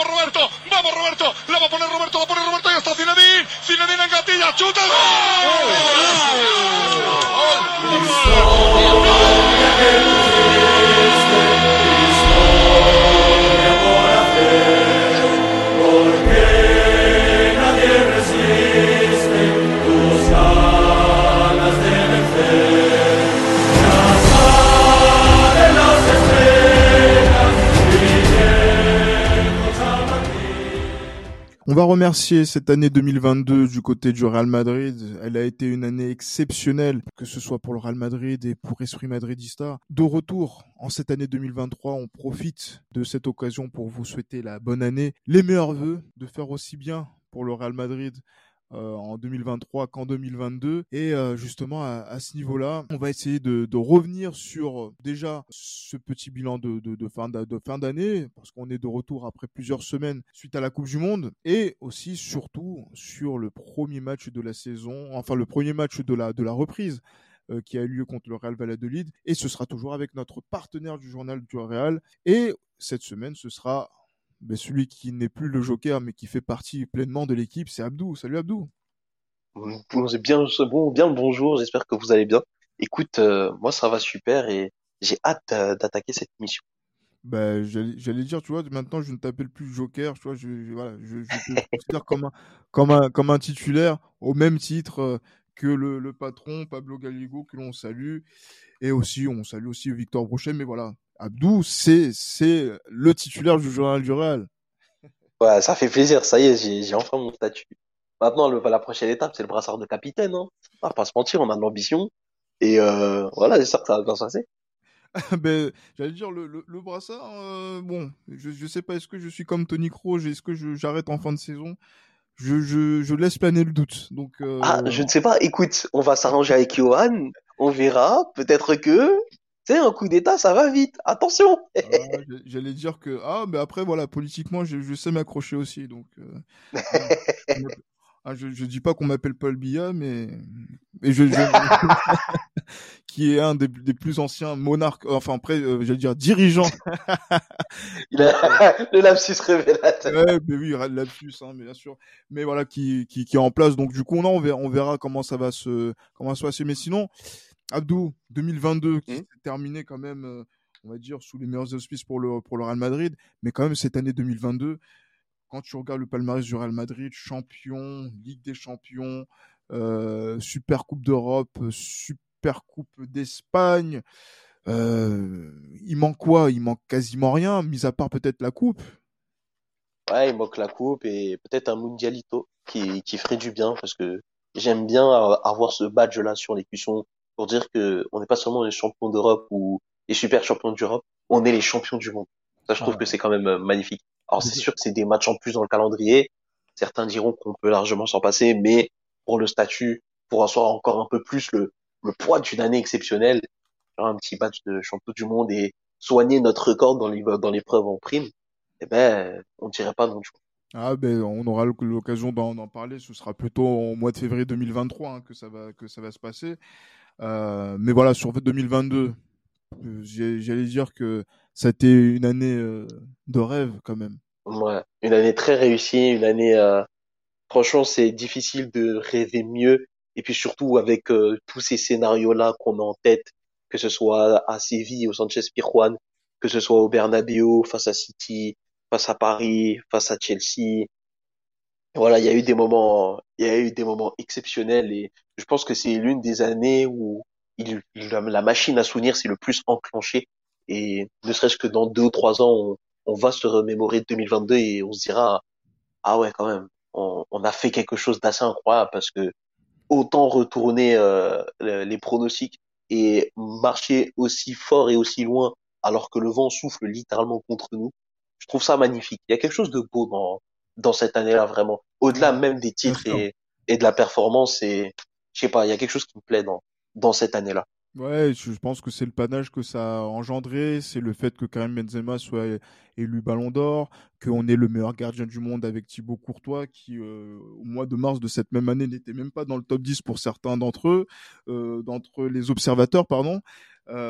vamos Roberto, vamos Roberto, la va a poner Roberto, la pone Roberto y está Zinedine, Zinedine en gatilla, chuta, On va remercier cette année 2022 du côté du Real Madrid. Elle a été une année exceptionnelle, que ce soit pour le Real Madrid et pour Esprit Madridista. De retour en cette année 2023, on profite de cette occasion pour vous souhaiter la bonne année, les meilleurs vœux, de faire aussi bien pour le Real Madrid euh, en 2023 qu'en 2022. Et euh, justement, à, à ce niveau-là, on va essayer de, de, revenir sur euh, déjà ce petit bilan de, de, de fin de fin d'année, parce qu'on est de retour après plusieurs semaines suite à la Coupe du Monde, et aussi surtout sur le premier match de la saison, enfin le premier match de la de la reprise qui a eu lieu contre le Real Valladolid. Et ce sera toujours avec notre partenaire du journal du Real. Et cette semaine, ce sera ben, celui qui n'est plus le joker, mais qui fait partie pleinement de l'équipe, c'est Abdou. Salut Abdou. Bien, bon, bien le bonjour. J'espère que vous allez bien. Écoute, euh, moi ça va super et j'ai hâte d'attaquer cette mission. Ben, j'allais dire, tu vois, maintenant je ne t'appelle plus Joker, tu vois, je, voilà, je, je te considère comme un, comme un, comme un titulaire au même titre euh, que le, le patron Pablo Gallego que l'on salue et aussi on salue aussi Victor Brochet, mais voilà, Abdou, c'est c'est le titulaire du journal du Real. Ouais, ça fait plaisir. Ça y est, j'ai enfin mon statut. Maintenant, le, la prochaine étape, c'est le brassard de capitaine. Hein. On va pas se mentir, on a de l'ambition. Et euh, voilà, j'espère que ça va bien se passer. ben, j'allais dire le, le, le brassard. Euh, bon, je je sais pas. Est-ce que je suis comme Tony Kroos Est-ce que j'arrête en fin de saison? Je, je, je laisse planer le doute. Donc. Euh... Ah, je ne sais pas. Écoute, on va s'arranger avec Johan. On verra. Peut-être que un coup d'État, ça va vite. Attention. J'allais dire que ah, mais après voilà, politiquement, je, je sais m'accrocher aussi, donc. Euh... ah, je, je dis pas qu'on m'appelle Paul Biya, mais mais je, je... qui est un des, des, plus anciens monarques, enfin après, euh, j'allais dire dirigeants. Il a le lapsus révélateur. Ouais, mais oui, le lapsus, hein, bien sûr. Mais voilà, qui, qui qui est en place. Donc du coup, on verra, on verra comment ça va se comment ça va se passer. Mais sinon. Abdou, 2022 qui mmh. s'est terminé quand même, euh, on va dire, sous les meilleurs auspices pour le, pour le Real Madrid. Mais quand même, cette année 2022, quand tu regardes le palmarès du Real Madrid, champion, Ligue des champions, euh, Super Coupe d'Europe, Super Coupe d'Espagne, euh, il manque quoi? Il manque quasiment rien, mis à part peut-être la Coupe. Ouais, il manque la Coupe et peut-être un Mundialito qui, qui ferait du bien parce que j'aime bien avoir ce badge-là sur les cuissons pour dire que on n'est pas seulement les champions d'Europe ou les super champions d'Europe, on est les champions du monde. Ça, je trouve que c'est quand même euh, magnifique. Alors c'est sûr que c'est des matchs en plus dans le calendrier. Certains diront qu'on peut largement s'en passer, mais pour le statut, pour asseoir encore un peu plus le, le poids d'une année exceptionnelle, un petit match de champion du monde et soigner notre record dans l'épreuve en prime, eh ben on dirait pas non. Ah ben on aura l'occasion d'en parler. Ce sera plutôt au mois de février 2023 hein, que ça va que ça va se passer. Euh, mais voilà, sur 2022, euh, j'allais dire que c'était une année euh, de rêve quand même. Ouais, une année très réussie, une année. Euh, franchement, c'est difficile de rêver mieux. Et puis surtout avec tous ces scénarios-là qu'on a en tête, que ce soit à Séville, au Sanchez Pirjuan, que ce soit au Bernabéu, face à City, face à Paris, face à Chelsea, voilà, il y a eu des moments, il y a eu des moments exceptionnels et je pense que c'est l'une des années où il, la machine à souvenir s'est le plus enclenchée et ne serait-ce que dans deux ou trois ans, on, on, va se remémorer 2022 et on se dira ah ouais quand même, on, on a fait quelque chose d'assez incroyable parce que autant retourner euh, les pronostics et marcher aussi fort et aussi loin alors que le vent souffle littéralement contre nous, je trouve ça magnifique. Il y a quelque chose de beau dans dans cette année-là vraiment. Au-delà même des titres et, et de la performance, et je sais pas, il y a quelque chose qui me plaît dans dans cette année-là. Ouais, je pense que c'est le panache que ça a engendré, c'est le fait que Karim Benzema soit élu Ballon d'Or, qu'on ait le meilleur gardien du monde avec Thibaut Courtois, qui euh, au mois de mars de cette même année n'était même pas dans le top 10 pour certains d'entre eux, euh, d'entre les observateurs, pardon. Euh,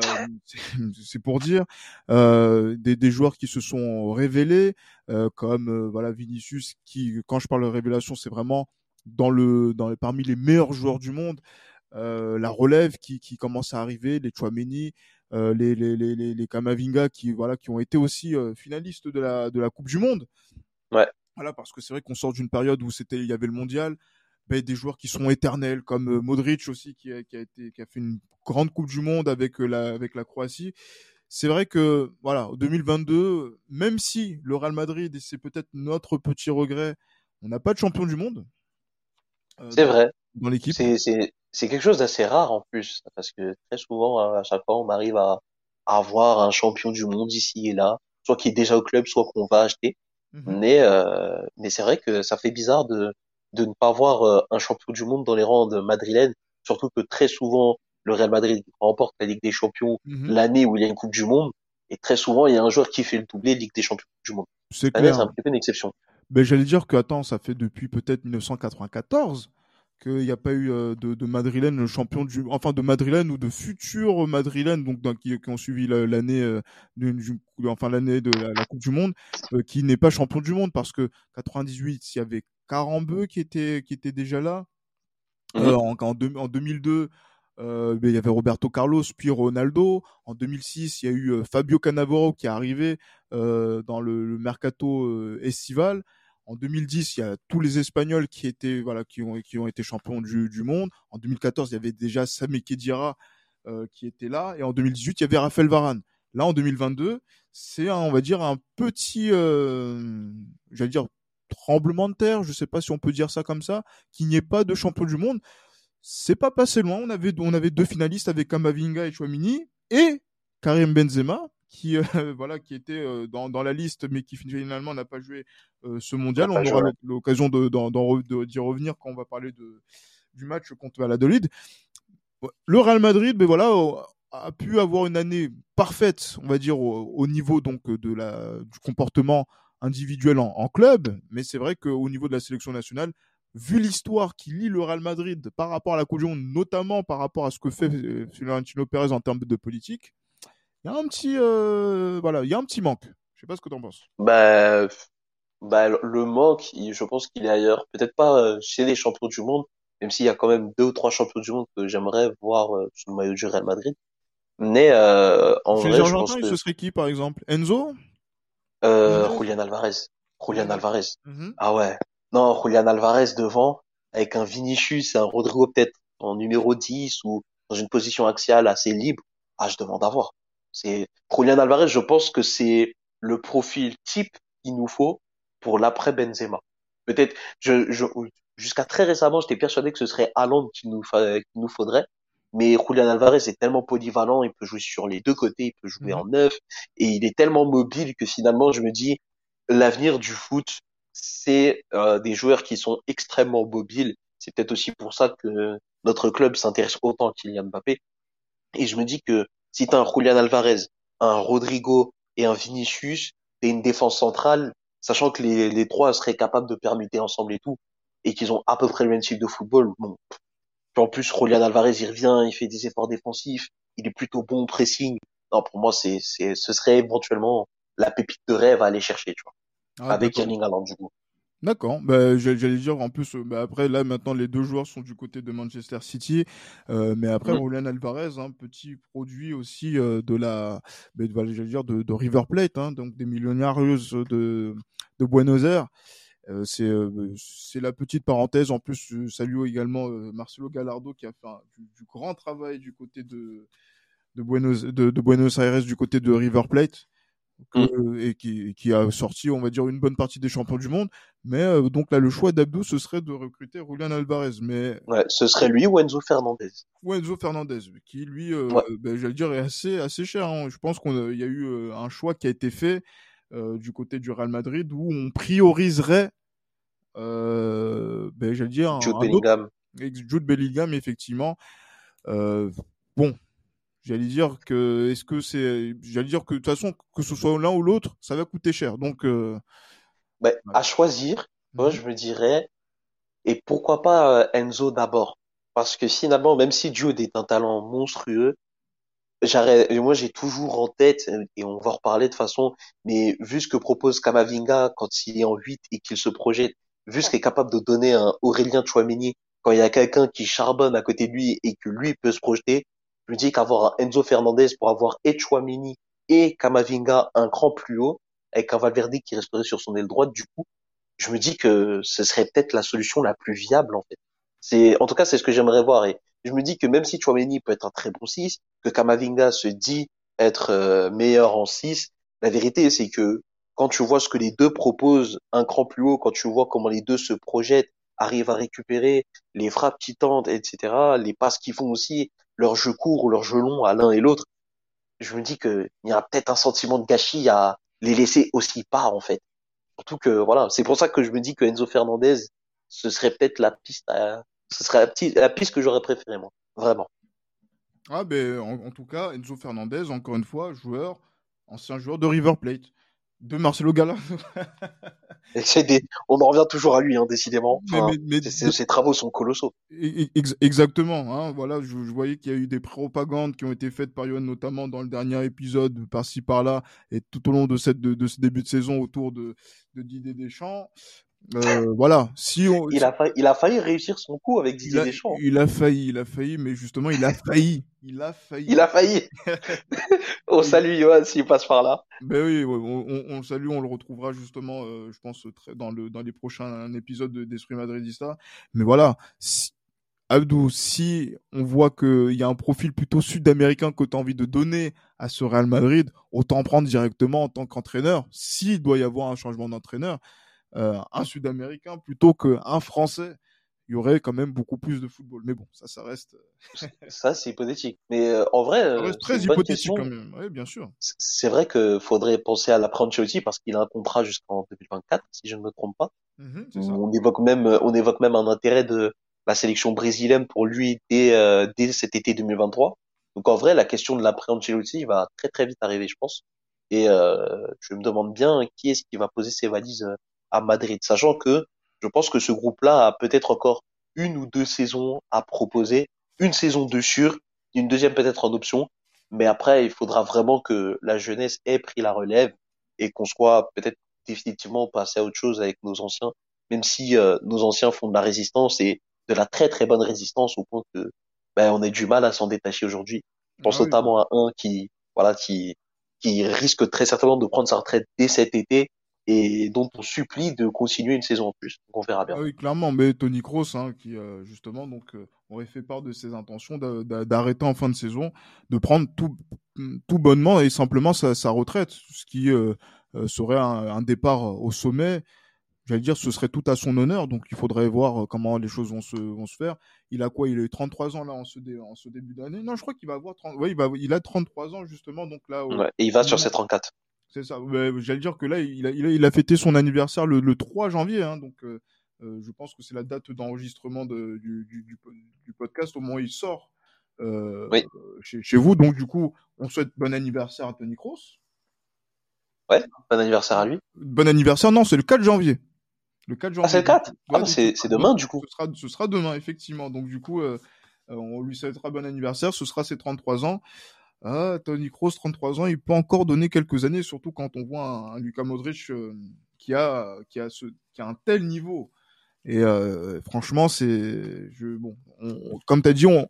c'est pour dire euh, des, des, joueurs qui se sont révélés, euh, comme euh, voilà Vinicius, qui, quand je parle de révélation, c'est vraiment dans le, dans parmi les meilleurs joueurs du monde. Euh, la relève qui, qui commence à arriver, les Chouameni, euh, les, les, les, les, Kamavinga qui voilà qui ont été aussi finalistes de la de la Coupe du Monde. Ouais. Voilà parce que c'est vrai qu'on sort d'une période où c'était il y avait le mondial, ben, des joueurs qui sont éternels comme Modric aussi qui a, qui a été qui a fait une grande Coupe du Monde avec la avec la Croatie. C'est vrai que voilà, 2022, même si le Real Madrid et c'est peut-être notre petit regret, on n'a pas de champion du monde. Euh, c'est vrai. Dans l'équipe. C'est c'est c'est quelque chose d'assez rare en plus parce que très souvent à chaque fois on arrive à, à avoir un champion du monde ici et là, soit qui est déjà au club, soit qu'on va acheter. Mmh mais euh, mais c'est vrai que ça fait bizarre de de ne pas avoir euh, un champion du monde dans les rangs de madrilène, surtout que très souvent le Real Madrid remporte la Ligue des Champions mhm. l'année où il y a une Coupe du Monde, et très souvent il y a un joueur qui fait le doublé Ligue des Champions du Monde. C'est clair. C'est un peu une exception. Mais j'allais dire que attends, ça fait depuis peut-être 1994 qu'il n'y a pas eu euh, de, de Madrilène champion du, enfin de Madrilène ou de futurs Madrilène donc qui, qui, ont suivi l'année, euh, enfin l'année de la, Coupe du Monde, euh, qui n'est pas champion du monde parce que 98 il y avait Carambeu qui était qui était déjà là. Mhm. en, en, en, 2002 euh, il y avait Roberto Carlos, puis Ronaldo. En 2006, il y a eu Fabio Cannavaro qui est arrivé dans le, le mercato estival. En 2010, il y a tous les Espagnols qui étaient ont été champions du, du monde. En 2014, il y avait déjà Sami Khedira euh, qui était là, et en 2018, il y avait Raphaël Varane. Là, en 2022, c'est on va dire un petit, dire tremblement de terre, je sais pas si on peut dire ça comme ça, qu'il n'y ait pas de champion du monde c'est pas passé loin. On avait, on avait deux finalistes avec Kamavinga et Chouamini et Karim Benzema qui euh, voilà qui était euh, dans, dans la liste mais qui finalement n'a pas joué euh, ce mondial. On aura l'occasion de, d'y revenir quand on va parler de du match contre Valladolid. Le Real Madrid, mais ben voilà, a pu avoir une année parfaite, on va dire au, niveau donc de la du comportement individuel en, en club, mais c'est vrai qu'au niveau de la sélection nationale, vu l'histoire qui lie le Real Madrid par rapport à la Coupe du Monde, notamment par rapport à ce que fait Florentino Pérez en termes de politique, il y a un petit, euh, voilà, il y a un petit manque. Je sais pas ce que tu en penses. Bah, bah, le manque, je pense qu'il est ailleurs. Peut-être pas euh, chez les champions du monde, même s'il y a quand même deux ou trois champions du monde que j'aimerais voir sur le maillot du Real Madrid. Mais en vrai, je pense que... ce serait qui, par exemple? Enzo? Euh, Julian Alvarez. Julian Alvarez. Mhm. Ah ouais, non, Julian Alvarez devant, avec un Vinicius et un Rodrigo peut-être en numéro 10 ou dans une position axiale assez libre, ah, je demande à voir. C'est Julian Alvarez, je pense que c'est le profil type qu'il nous faut pour l'après Benzema. Peut-être, je, je jusqu'à très récemment, j'étais persuadé que ce serait Haaland qu'il nous, qu'il nous faudrait. Mais Julian Alvarez est tellement polyvalent, il peut jouer sur les deux côtés, il peut jouer mhm. en neuf, et il est tellement mobile que finalement, je me dis, l'avenir du foot, c'est euh, des joueurs qui sont extrêmement mobiles. C'est peut-être aussi pour ça que notre club s'intéresse autant à Kylian Mbappé. Et je me dis que si tu as un Julian Alvarez, un Rodrigo et un Vinicius, et une défense centrale, sachant que les, les trois seraient capables de permuter ensemble et tout, et qu'ils ont à peu près le même type de football, bon. en plus, Julian Alvarez, il revient, il fait des efforts défensifs, il est plutôt bon au pressing. Non, pour moi, c'est, c'est, ce serait éventuellement la pépite de rêve à aller chercher, tu vois. Ah, avec Erling Haaland du coup. D'accord. Bah, j'allais dire en plus, bah, après là maintenant les deux joueurs sont du côté de Manchester City, euh, mais après mmh. Alvarez, un petit produit aussi euh, de la, bah, j'allais dire de, de, River Plate, hein, donc des millionnaires de de Buenos Aires. Euh, c'est euh, c'est la petite parenthèse. En plus, je salue également euh, Marcelo Gallardo qui a fait du, du, grand travail du côté de de Buenos de, de Buenos Aires du côté de River Plate. Mm. et qui, qui, a sorti, on va dire, une bonne partie des champions du monde. Mais euh, donc là, le choix d'Abdou, ce serait de recruter Julian Alvarez. Mais ouais, ce serait lui ou Enzo Fernandez. Ou Enzo Fernandez, qui lui, euh, ben, j'allais dire, est assez assez cher. Hein. Je pense qu'il y a eu euh, un choix qui a été fait du côté du Real Madrid où on prioriserait, ben, j'allais dire, Jude Bellingham. Jude Bellingham, effectivement. bon, J'allais dire que est-ce que c'est j'allais dire que de toute façon que ce soit l'un ou l'autre, ça va coûter cher. Donc euh... bah, à choisir, moi mhm. je me dirais et pourquoi pas euh, Enzo d'abord parce que finalement même si Jude est un talent monstrueux, j'arrête, moi j'ai toujours en tête, et on va reparler de façon, mais vu ce que propose Kamavinga quand il est en 8 et qu'il se projette, vu ce qu'il est capable de donner un Aurélien Chouameni quand il y a quelqu'un qui charbonne à côté de lui et que lui peut se projeter, je me dis qu'avoir Enzo Fernandez pour avoir et Chouameni et Kamavinga un cran plus haut, avec un Valverde qui resterait sur son aile droite, du coup, je me dis que ce serait peut-être la solution la plus viable en fait. C'est, en tout cas, c'est ce que j'aimerais voir. Et je me dis que même si Chouameni peut être un très bon 6, que Kamavinga se dit être euh, meilleur en 6, la vérité c'est que quand tu vois ce que les deux proposent un cran plus haut, quand tu vois comment les deux se projettent, arrivent à récupérer les frappes qui tentent, etc., les passes qu'ils font aussi, leur jeu court ou leur jeu long à l'un et l'autre, je me dis qu'il y a peut-être un sentiment de gâchis à les laisser aussi pas en fait. Surtout que voilà, c'est pour ça que je me dis que Enzo Fernandez, ce serait peut-être la piste, ce serait la, piste que j'aurais préférée moi, vraiment. Ah ben en, tout cas, Enzo Fernandez, encore une fois, joueur, ancien joueur de River Plate, de Marcelo Gala. On en revient toujours à lui, hein, décidément. ses travaux sont colossaux. Exactement. Hein, voilà, je, voyais qu'il y a eu des propagandes qui ont été faites par Yohan, notamment dans le dernier épisode, par-ci par-là, et tout au long de, cette, de, ce début de saison autour de, de Didier Deschamps. Euh, voilà. Si on, il a failli, il a failli réussir son coup avec Didier Deschamps. Il a failli, il a failli, mais justement, il a failli. Il a failli. Il a failli. on salue Johan s'il passe par là. Ben oui, on, on, le salue, on le retrouvera justement, euh, je pense, très, dans, le, dans les prochains épisodes d'Esprit Madridista. Mais voilà, si, Abdou, si on voit qu'il y a un profil plutôt sud-américain que tu as envie de donner à ce Real Madrid, autant prendre directement en tant qu'entraîneur, s'il doit y avoir un changement d'entraîneur, un Sud-Américain plutôt qu'un Français, il y aurait quand même beaucoup plus de football. Mais bon, ça, ça reste. Euh, ça, c'est hypothétique. Mais euh, en vrai, ça reste très hypothétique quand même. Oui, bien sûr. C'est vrai qu'il faudrait penser à la Ancelotti parce qu'il a un contrat jusqu'en 2024, si je ne me trompe pas. Mmh on évoque même, on évoque même un intérêt de la sélection brésilienne pour lui dès, dès cet été 2023. Donc en vrai, la question de l'après Ancelotti va très très vite arriver, je pense. Et je me demande bien qui est-ce qui va poser ses valises à Madrid, sachant que je pense que ce groupe-là a peut-être encore une ou deux saisons à proposer, une saison de sûr, une deuxième peut-être en option, mais après il faudra vraiment que la jeunesse ait pris la relève et qu'on soit peut-être définitivement passé à autre chose avec nos anciens, même si euh, nos anciens font de la résistance et de la très très bonne résistance au point que ben, on a du mal à s'en détacher aujourd'hui. Je pense ah notamment à un qui voilà qui qui risque très certainement de prendre sa retraite dès cet été et dont on supplie de continuer une saison en plus. Donc on verra bien. Ah oui, clairement, mais Tony Kroos, hein, qui euh, justement donc euh, aurait fait part de ses intentions d'arrêter en fin de saison, de prendre tout, tout bonnement et simplement sa, sa retraite, ce qui euh, serait un, départ au sommet. J'allais dire, ce serait tout à son honneur, donc il faudrait voir comment les choses vont se, vont se faire. Il a quoi? Il a eu 33 ans là en ce, en ce début d'année? Non, je crois qu'il va avoir 30... ouais, il, va... il a 33 ans justement, donc là. et il va sur ses 34. C'est ça. J'allais dire que là, il a, il a, fêté son anniversaire le, le 3 janvier, hein, donc euh, euh, je pense que c'est la date d'enregistrement du, du, du, podcast au moment où il sort euh, chez, chez, vous. Donc du coup, on souhaite bon anniversaire à Tony Kroos. Ouais, bon anniversaire à lui. Bon anniversaire, non, c'est le 4 janvier. Le 4 janvier. Ah, c'est le 4 ah, c'est demain, du coup. Ce sera, ce sera demain, effectivement. Donc du coup, euh, on lui souhaitera bon anniversaire. Ce sera ses 33 ans. Ah, Tony Kroos, 33 ans, il peut encore donner quelques années, surtout quand on voit un, Lucas Modric euh, qui a qui a ce qui a un tel niveau. Et euh, franchement, c'est je bon, comme tu dit, on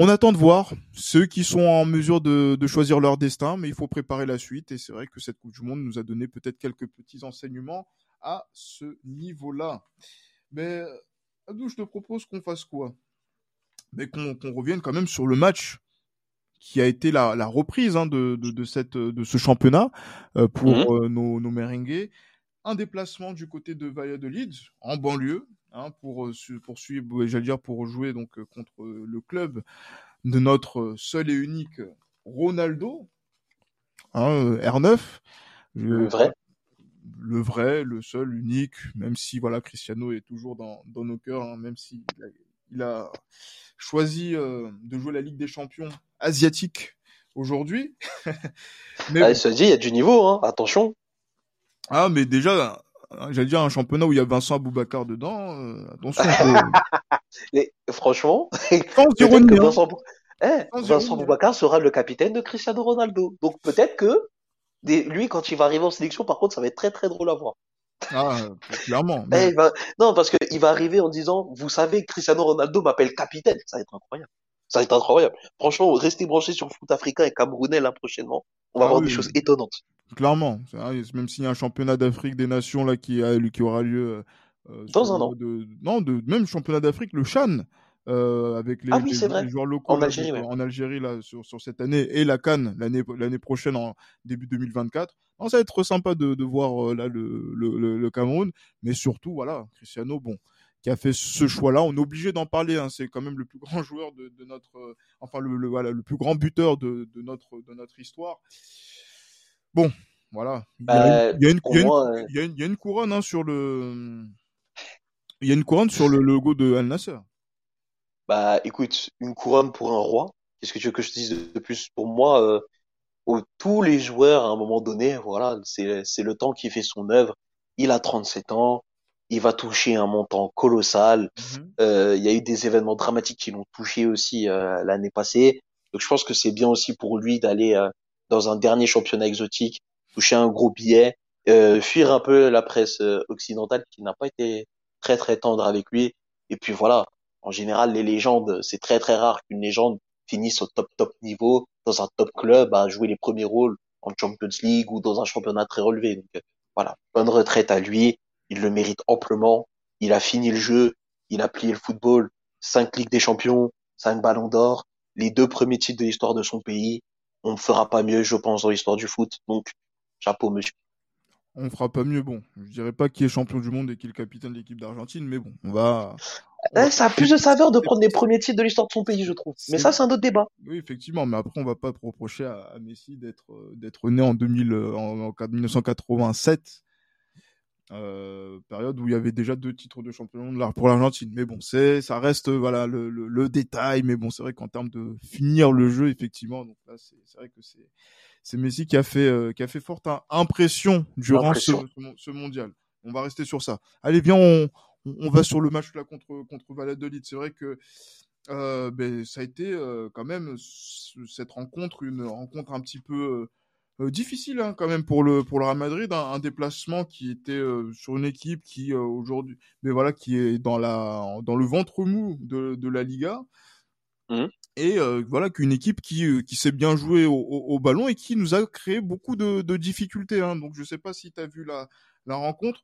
on attend de voir ceux qui sont en mesure de, de choisir leur destin, mais il faut préparer la suite. Et c'est vrai que cette Coupe du Monde nous a donné peut-être quelques petits enseignements à ce niveau-là. Mais Adou, je te propose qu'on fasse quoi? Mais qu'on revienne quand même sur le match qui a été la, la reprise hein, de, de, de, cette, de ce championnat euh, pour mhm. euh, nos, nos merengues. Un déplacement du côté de Valladolid, en banlieue, hein, pour euh, poursuivre, j'allais dire, pour jouer donc contre le club de notre seul et unique Ronaldo, hein, R9. Le vrai. Le vrai, le seul, unique, même si voilà Cristiano est toujours dans, dans nos cœurs, hein, même s'il a, il a choisi de jouer la Ligue des Champions asiatique aujourd'hui. mais ah, ça dit, il y a du niveau, hein. attention. Ah, mais déjà, j'allais dire un championnat où il y a Vincent Aboubakar dedans, euh, attention. Et, franchement, Vincent, Eh, Vincent Boubacar sera le capitaine de Cristiano Ronaldo. Donc peut-être que lui, quand il va arriver en sélection, par contre, ça va être très très drôle à voir. Ah, clairement. Eh, non, parce qu'il va arriver en disant, vous savez, Cristiano Ronaldo m'appelle capitaine. Ça va être incroyable. Ça va être incroyable. Franchement, restez branchés sur le foot africain et camerounais là prochainement. On va ah voir des choses étonnantes. Clairement. Même s'il y a un championnat d'Afrique des Nations là qui, a, qui aura lieu. Euh, Dans un an. De, non, de, même championnat d'Afrique, le Chan. Euh, avec les, ah joueurs locaux en Algérie, en Algérie là, sur, sur, cette année et la Cannes l'année l'année prochaine en début 2024. ça va être sympa de, de voir euh, là le, le, le, Cameroun, mais surtout voilà Cristiano, bon, qui a fait ce choix-là. On est obligé d'en parler. Hein. C'est quand même le plus grand joueur de, de notre, euh, enfin le, voilà, le plus grand buteur de, de notre de notre histoire. Bon, voilà. Il y a, une, il y a une couronne hein, sur le. Il y a une couronne sur le logo de Al Nasser. Bah, écoute, une couronne pour un roi. Qu'est-ce que tu veux que je dise de plus? Pour moi, euh, tous les joueurs, à un moment donné, voilà, c'est c'est le temps qui fait son œuvre. Il a 37 ans, il va toucher un montant colossal. Mhm. Euh, il y a eu des événements dramatiques qui l'ont touché aussi euh, l'année passée. Donc je pense que c'est bien aussi pour lui d'aller euh, dans un dernier championnat exotique, toucher un gros billet, fuir un peu la presse occidentale qui n'a pas été très très tendre avec lui. Et puis voilà, en général, les légendes, c'est très très rare qu'une légende finisse au top top niveau dans un top club à jouer les premiers rôles en Champions League ou dans un championnat très relevé. Donc euh, voilà, bonne retraite à lui, il le mérite amplement. Il a fini le jeu, il a plié le football, cinq ligues des champions, cinq ballons d'or, les deux premiers titres de l'histoire de son pays. On ne fera pas mieux, je pense, dans l'histoire du foot. Donc, chapeau, monsieur on fera pas mieux. Bon, je dirais pas qui est champion du monde et qui est le capitaine de l'équipe d'Argentine, mais bon, on va. Eh, ça a plus de saveur de prendre les premiers titres de l'histoire de son pays, je trouve. Mais ça, c'est un autre débat. Oui, effectivement, mais après, on va pas reprocher à, Messi d'être euh, d'être né en 2000, euh, en, 1987. Euh, période où il y avait déjà deux titres de champion du monde pour l'Argentine. Mais bon, c'est, ça reste voilà le, le, détail. Mais bon, c'est vrai qu'en termes de finir le jeu, effectivement, donc là, c'est vrai que c'est c'est Messi qui a fait euh, qui a fait forte impression durant Ce, mondial. On va rester sur ça. Allez, viens, on, on va sur le match là contre contre Valladolid. C'est vrai que euh, ben, ça a été euh, quand même cette rencontre une rencontre un petit peu difficile hein, quand même pour le pour le Real Madrid un, déplacement qui était sur une équipe qui aujourd'hui mais voilà qui est dans la dans le ventre mou de, de la Liga mmh et euh, voilà qu'une équipe qui euh, qui s'est bien jouée au, au, ballon et qui nous a créé beaucoup de, de difficultés. Hein. Donc je sais pas si tu as vu la la rencontre.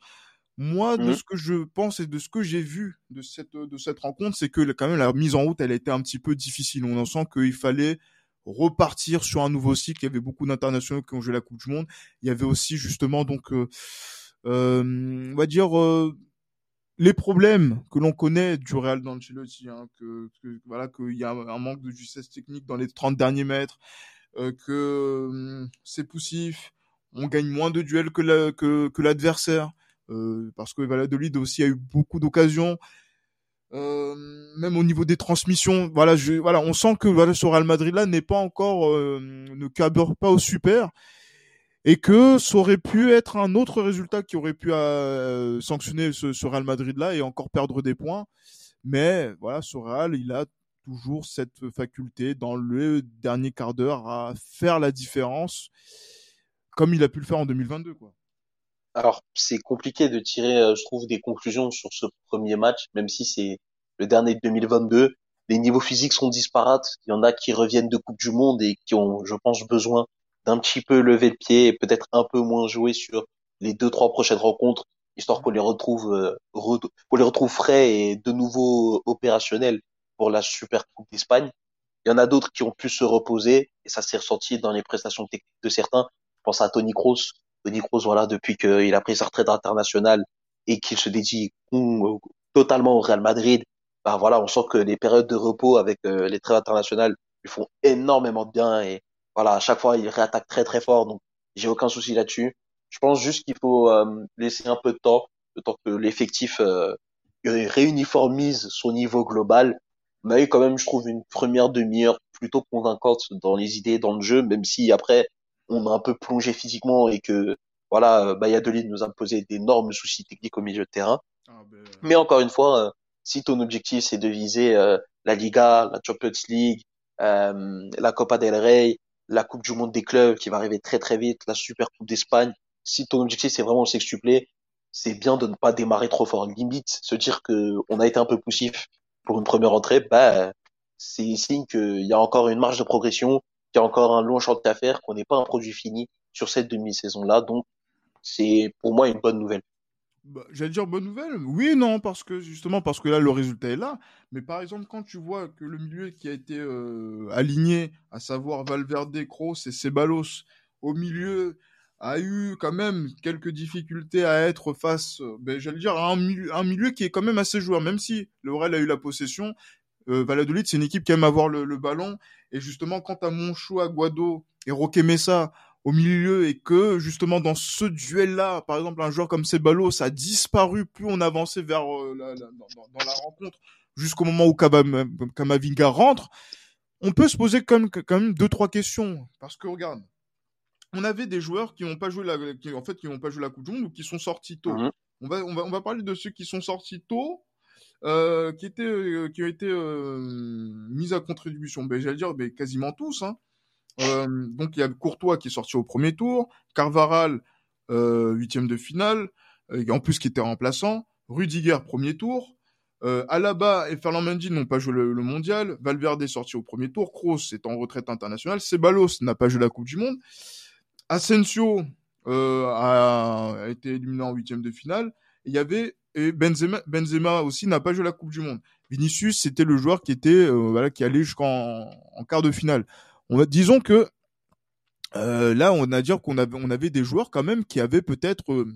Moi, de mmh. ce que je pense et de ce que j'ai vu de cette de cette rencontre, c'est que quand même la mise en route, elle a été un petit peu difficile. On en sent qu'il fallait repartir sur un nouveau cycle. Il y avait beaucoup d'internationaux qui ont joué la Coupe du Monde. Il y avait aussi justement donc, euh, euh on va dire les problèmes que l'on connaît du Real d'Ancelotti, hein, que, que, voilà qu'il y a un manque de justesse technique dans les 30 derniers mètres, euh, que hum, c'est poussif, on gagne moins de duels que la, que, que l'adversaire, euh, parce que Valladolid aussi a eu beaucoup d'occasions. Euh, même au niveau des transmissions, voilà, je, voilà, on sent que voilà, ce Real Madrid là n'est pas encore, euh, ne carbure pas au super et que ça aurait pu être un autre résultat qui aurait pu euh, sanctionner ce, Real Madrid là et encore perdre des points. Mais voilà, ce Real, il a toujours cette faculté dans le dernier quart d'heure à faire la différence, comme il a pu le faire en 2022, quoi. Alors, c'est compliqué de tirer, euh, je trouve, des conclusions sur ce premier match, même si c'est le dernier de 2022. Les niveaux physiques sont disparates. Il y en a qui reviennent de Coupe du Monde et qui ont, je pense, besoin d'un petit peu lever le pied et peut-être un peu moins jouer sur les deux trois prochaines rencontres, histoire qu'on les retrouve euh, qu'on les retrouve frais et de nouveau opérationnels pour la Super Coupe d'Espagne. Il y en a d'autres qui ont pu se reposer et ça s'est ressenti dans les prestations techniques de certains. Je pense à Tony Kroos. Tony Kroos, voilà, depuis qu'il a pris sa retraite internationale et qu'il se dédie totalement au Real Madrid, bah voilà, on sent que les périodes de repos avec euh, les trêves internationales lui font énormément de bien et voilà, à chaque fois, il réattaque très très fort, donc j'ai aucun souci là-dessus. Je pense juste qu'il faut euh, laisser un peu de temps, le temps que l'effectif euh, réuniformise son niveau global. Mais quand même, je trouve une première demi-heure plutôt convaincante dans les idées, dans le jeu, même si après on a un peu plongé physiquement et que voilà, Bayadolid nous a posé d'énormes soucis techniques au milieu de terrain. Ah, ben, Mais encore une fois, euh, si ton objectif c'est de viser euh, la Liga, la Champions League, euh, la Copa del Rey, la Coupe du Monde des clubs qui va arriver très très vite, la Super Coupe d'Espagne. Si ton objectif c'est vraiment le sextuplé, c'est bien de ne pas démarrer trop fort. Limite, se dire que on a été un peu poussif pour une première entrée, bah c'est signe qu'il y a encore une marge de progression, qu'il y a encore un long chantier à faire, qu'on n'est pas un produit fini sur cette demi-saison-là. Donc, c'est pour moi une bonne nouvelle. Bah, J'allais dire bonne nouvelle. Oui, non, parce que justement, parce que là, le résultat est là. Mais par exemple, quand tu vois que le milieu qui a été euh, aligné, à savoir Valverde, Kroos et Ceballos, au milieu, a eu quand même quelques difficultés à être face, euh, ben, j'allais dire, à un milieu, qui est quand même assez joueur, même si le a eu la possession. Euh, Valladolid, c'est une équipe qui aime avoir le, le ballon. Et justement, quant à Monchou, Aguado et Roque Mesa au milieu et que justement dans ce duel-là, par exemple, un joueur comme Ceballos a disparu plus on avançait vers euh, la, la, dans, dans, la rencontre jusqu'au moment où Kamavinga rentre, on peut se poser quand même, quand même deux trois questions parce que regarde, on avait des joueurs qui n'ont pas joué la, qui, en fait qui n'ont pas joué la Coupe du Monde ou qui sont sortis tôt. Mmh. On va on va on va parler de ceux qui sont sortis tôt. Euh, qui étaient euh, qui ont été euh, mis à contribution. Ben j'allais dire ben, quasiment tous hein. Donc il y a Courtois qui est sorti au premier tour, Carvaral huitième de finale, en plus qui était remplaçant, Rudiger premier tour, Alaba et Ferland Mendy n'ont pas joué le, mondial, Valverde est sorti au premier tour, Kroos est en retraite internationale, Ceballos n'a pas joué la Coupe du Monde, Asensio a, a, été éliminé en huitième de finale, il y avait et Benzema, Benzema aussi n'a pas joué la Coupe du Monde. Vinicius, c'était le joueur qui était euh, voilà qui allait jusqu'en en quart de finale on va, disons que euh, là, on a dire qu'on avait, on avait des joueurs quand même qui avaient peut-être euh,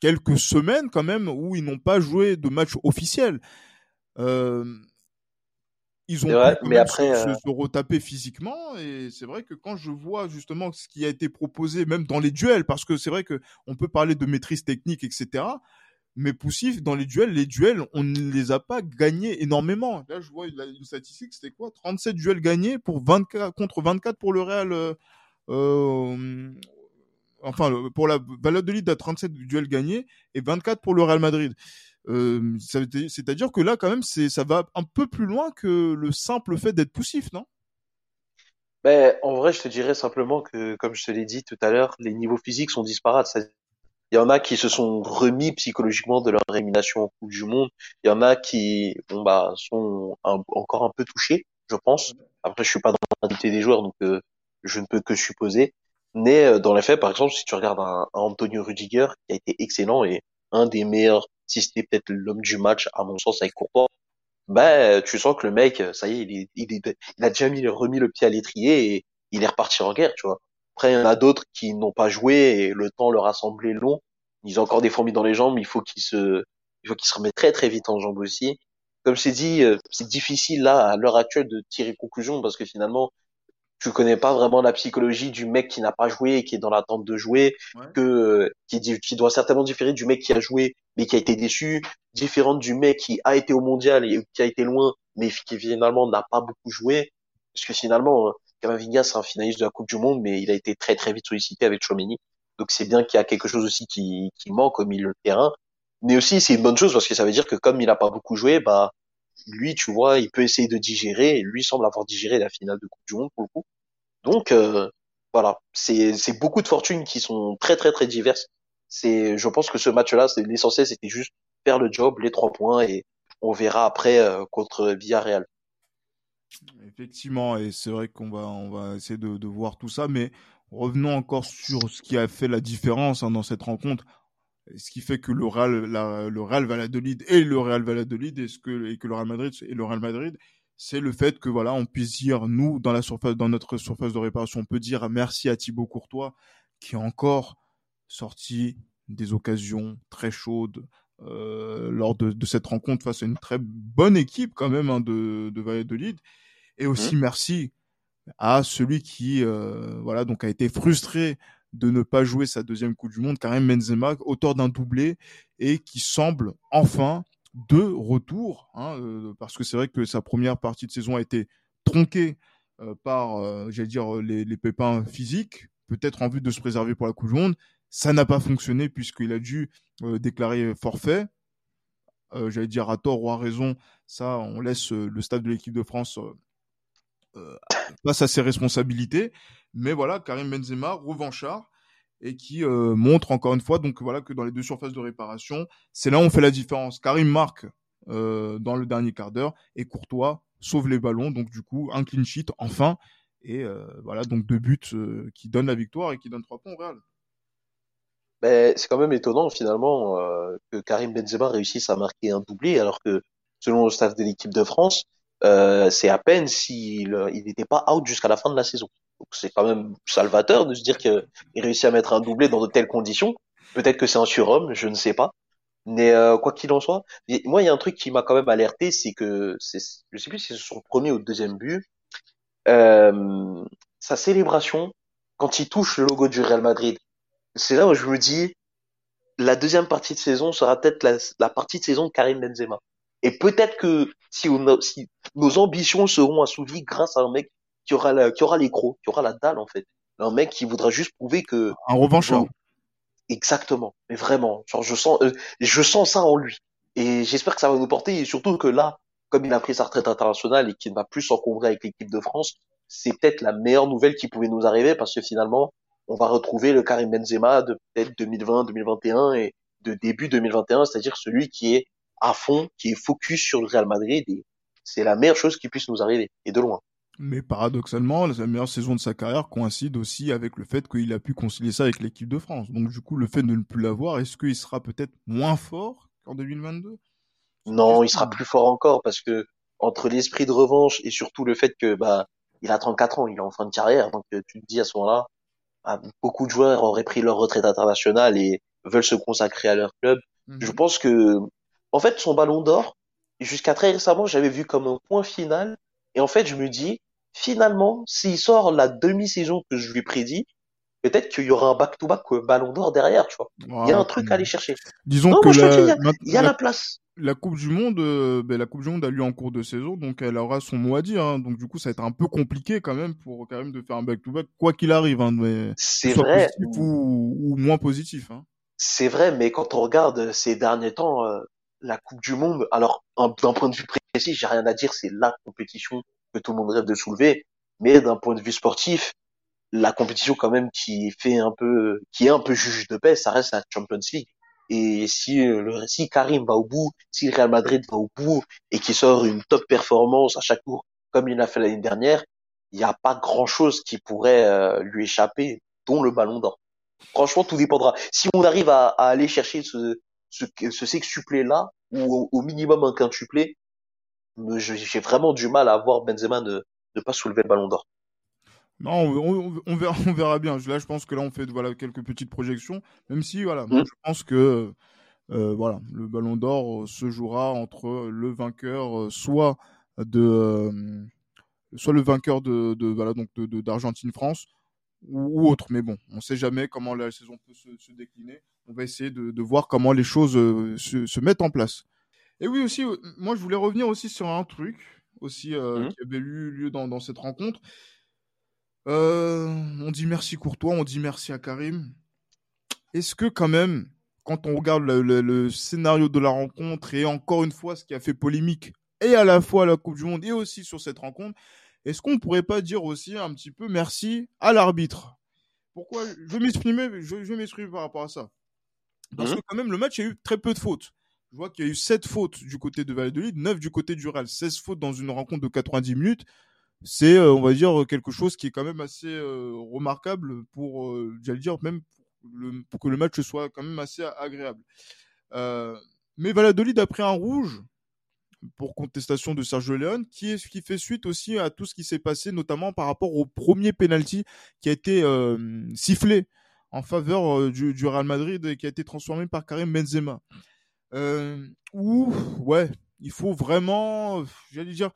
quelques semaines quand même où ils n'ont pas joué de match officiel. Ils ont vrai, mais après, se, se, retaper physiquement et c'est vrai que quand je vois justement ce qui a été proposé même dans les duels parce que c'est vrai que on peut parler de maîtrise technique etc mais Poussif, dans les duels, les duels, on ne les a pas gagnés énormément. Là, je vois une, statistique, c'était quoi? 37 duels gagnés pour 24, contre 24 pour le Real. Euh, euh, enfin, pour la Valladolid, à 37 duels gagnés et 24 pour le Real Madrid. Euh, C'est-à-dire que là, quand même, ça va un peu plus loin que le simple fait d'être poussif, non? Ben, en vrai, je te dirais simplement que, comme je te l'ai dit tout à l'heure, les niveaux physiques sont disparates. Il y en a qui se sont remis psychologiquement de leur élimination au Coupe du Monde. Il y en a qui, bon bah, sont encore un peu touchés, je pense. Après, je suis pas dans l'identité des joueurs, donc euh, je ne peux que supposer. Mais euh, dans les faits, par exemple, si tu regardes un, Antonio Rudiger qui a été excellent et un des meilleurs, si c'était peut-être l'homme du match à mon sens avec Courtois, ben tu sens que le mec, ça y est, il, est, il, est, il a déjà mis, remis le pied à l'étrier et il est reparti en guerre, tu vois. Après, il y en a d'autres qui n'ont pas joué et le temps leur a semblé long. Ils ont encore des fourmis dans les jambes, il faut qu'ils se, il faut qu'ils se remettent très très vite en jambes aussi. Comme t'ai dit, euh, c'est difficile là, à l'heure actuelle, de tirer conclusion parce que finalement, tu connais pas vraiment la psychologie du mec qui n'a pas joué et qui est dans l'attente de jouer, ouais. que qui, qui doit certainement différer du mec qui a joué mais qui a été déçu, différente du mec qui a été au mondial et qui a été loin mais qui finalement n'a pas beaucoup joué, parce que finalement Camavinga, c'est un finaliste de la Coupe du Monde, mais il a été très très vite sollicité avec Chouameni. Donc c'est bien qu'il y a quelque chose aussi qui, qui manque au milieu de terrain. Mais aussi c'est une bonne chose parce que ça veut dire que comme il n'a pas beaucoup joué, bah lui, tu vois, il peut essayer de digérer. Et lui semble avoir digéré la finale de Coupe du Monde pour le coup. Donc euh, voilà, c'est beaucoup de fortunes qui sont très très très diverses. C'est, je pense que ce match-là, l'essentiel, c'était juste faire le job, les trois points, et on verra après euh, contre Villarreal. Effectivement, et c'est vrai qu'on va, on va essayer de, voir tout ça, mais revenons encore sur ce qui a fait la différence hein, dans cette rencontre, ce qui fait que le Real, la, le Real Valladolid et le Real Valladolid et, ce que, et que le Real Madrid et le Real Madrid, c'est le fait que voilà, on puisse dire nous dans la surface, dans notre surface de réparation, on peut dire merci à Thibaut Courtois qui a encore sorti des occasions très chaudes, euh, lors de, de, cette rencontre face à une très bonne équipe quand même hein, de, de Valladolid. Et aussi mmh. merci à celui qui euh, voilà donc a été frustré de ne pas jouer sa deuxième Coupe du Monde, Karim Benzema, auteur d'un doublé et qui semble enfin de retour, hein, euh, parce que c'est vrai que sa première partie de saison a été tronquée euh, par, euh, j'allais dire, les, les, pépins physiques, peut-être en vue de se préserver pour la Coupe du Monde. Ça n'a pas fonctionné puisqu'il a dû euh, déclarer forfait. Euh, j'allais dire à tort ou à raison, ça, on laisse le stade de l'équipe de France euh, face à ses responsabilités. Mais voilà, Karim Benzema, revanchard, et qui euh, montre encore une fois donc voilà que dans les deux surfaces de réparation, c'est là où on fait la différence. Karim marque euh, dans le dernier quart d'heure et Courtois sauve les ballons. Donc du coup, un clean sheet enfin. Et euh, voilà, donc deux buts euh, qui donnent la victoire et qui donnent trois points au Real. Ben, c'est quand même étonnant finalement euh, que Karim Benzema réussisse à marquer un doublé alors que selon le staff de l'équipe de France, euh, c'est à peine s'il il n'était pas out jusqu'à la fin de la saison. Donc c'est quand même salvateur de se dire qu'il réussit à mettre un doublé dans de telles conditions. Peut-être que c'est un surhomme, je ne sais pas. Mais euh, quoi qu'il en soit, moi il y a un truc qui m'a quand même alerté, c'est que c'est, je sais plus si c'est son premier ou deuxième but, euh, sa célébration quand il touche le logo du Real Madrid. C'est là où je me dis, la deuxième partie de saison sera peut-être la, la partie de saison de Karim Benzema. Et peut-être que si, on, si nos ambitions seront assouvies grâce à un mec qui aura la, qui aura les crocs, qui aura la dalle en fait, un mec qui voudra juste prouver que un revanchard. Exactement, mais vraiment, genre je sens, euh, je sens ça en lui. Et j'espère que ça va nous porter, et surtout que là, comme il a pris sa retraite internationale et qu'il ne va plus s'encombrer avec l'équipe de France, c'est peut-être la meilleure nouvelle qui pouvait nous arriver parce que finalement, on va retrouver le Karim Benzema de peut-être 2020, 2021 et de début 2021, c'est-à-dire celui qui est à fond, qui est focus sur le Real Madrid et c'est la meilleure chose qui puisse nous arriver et de loin. Mais paradoxalement, la meilleure saison de sa carrière coïncide aussi avec le fait qu'il a pu concilier ça avec l'équipe de France. Donc du coup, le fait de ne plus l'avoir, est-ce qu'il sera peut-être moins fort qu'en 2022 Non, il sera plus fort encore parce que entre l'esprit de revanche et surtout le fait que bah il a 34 ans, il est en fin de carrière, donc euh, tu te dis à ce moment-là, beaucoup de joueurs auraient pris leur retraite internationale et veulent se consacrer à leur club. Mhm. Je pense que, en fait, son ballon d'or, jusqu'à très récemment, j'avais vu comme un point final. Et en fait, je me dis, finalement, s'il sort la demi-saison que je lui prédis, peut-être qu'il y aura un back-to-back ballon d'or derrière, tu vois. Il y a un truc à aller chercher. Disons Non, que moi, je te dis, il y a, ma- il y a la- la place. La Coupe du Monde, euh, ben, la Coupe du Monde a lieu en cours de saison, donc elle aura son mot à dire. hein. Donc du coup, ça va être un peu compliqué quand même pour Karim de faire un back-to-back, quoi qu'il arrive, hein, mais soit vrai, positif ou, ou moins positif. Hein. c'est vrai, mais quand on regarde ces derniers temps, euh, la Coupe du Monde, alors un- d'un point de vue précis, j'ai rien à dire, c'est la compétition que tout le monde rêve de soulever, mais d'un point de vue sportif, la compétition quand même qui fait un peu, qui est un peu juge de paix, ça reste la Champions League. Et si euh, le, si Karim va au bout, si le Real Madrid va au bout et qui sort une top performance à chaque tour, comme il l'a fait l'année dernière, il n'y a pas grand chose qui pourrait euh, lui échapper, dont le Ballon d'Or. Franchement, tout dépendra. Si on arrive à, aller chercher ce, ce, ce sextuplé là, ou au, minimum un quintuplé, j'ai vraiment du mal à voir Benzema ne, ne pas soulever le Ballon d'Or. Non, on, on- on verra, on verra bien. Là, je pense que là, on fait voilà quelques petites projections, même si voilà, moi, Mm. je pense que euh, voilà, le Ballon d'Or euh, se jouera entre le vainqueur, euh, soit de, euh, soit le vainqueur de, de voilà donc de- de- d'Argentine-France ou, ou autre. Mais bon, on sait jamais comment la saison peut se, se décliner. On va essayer de, de voir comment les choses euh, se, se mettent en place. Et oui aussi, euh, moi, je voulais revenir aussi sur un truc aussi euh, Mhm. qui avait eu lieu dans, dans cette rencontre. Euh, on dit merci Courtois, on dit merci à Karim. Est-ce que quand même, quand on regarde le, le- le scénario de la rencontre et encore une fois ce qui a fait polémique et à la fois à la Coupe du Monde et aussi sur cette rencontre, est-ce qu'on pourrait pas dire aussi un petit peu merci à l'arbitre? Pourquoi Je vais m'exprimer, je, je vais m'exprimer par rapport à ça. Parce Mhm. que quand même, le match, a eu très peu de fautes. Je vois qu'il y a eu 7 fautes du côté de Valladolid, 9 du côté du Real, 16 fautes dans une rencontre de 90 minutes c'est, euh, on va dire, quelque chose qui est quand même assez euh, remarquable pour, euh, j'allais dire, même pour, que le match soit quand même assez agréable. Euh, mais Valladolid a pris un rouge pour contestation de Sergio Leone, qui, est, qui fait suite aussi à tout ce qui s'est passé, notamment par rapport au premier penalty qui a été euh, sifflé en faveur euh, du, Real Madrid et qui a été transformé par Karim Benzema. Euh, ouais, il faut vraiment, euh, j'allais dire,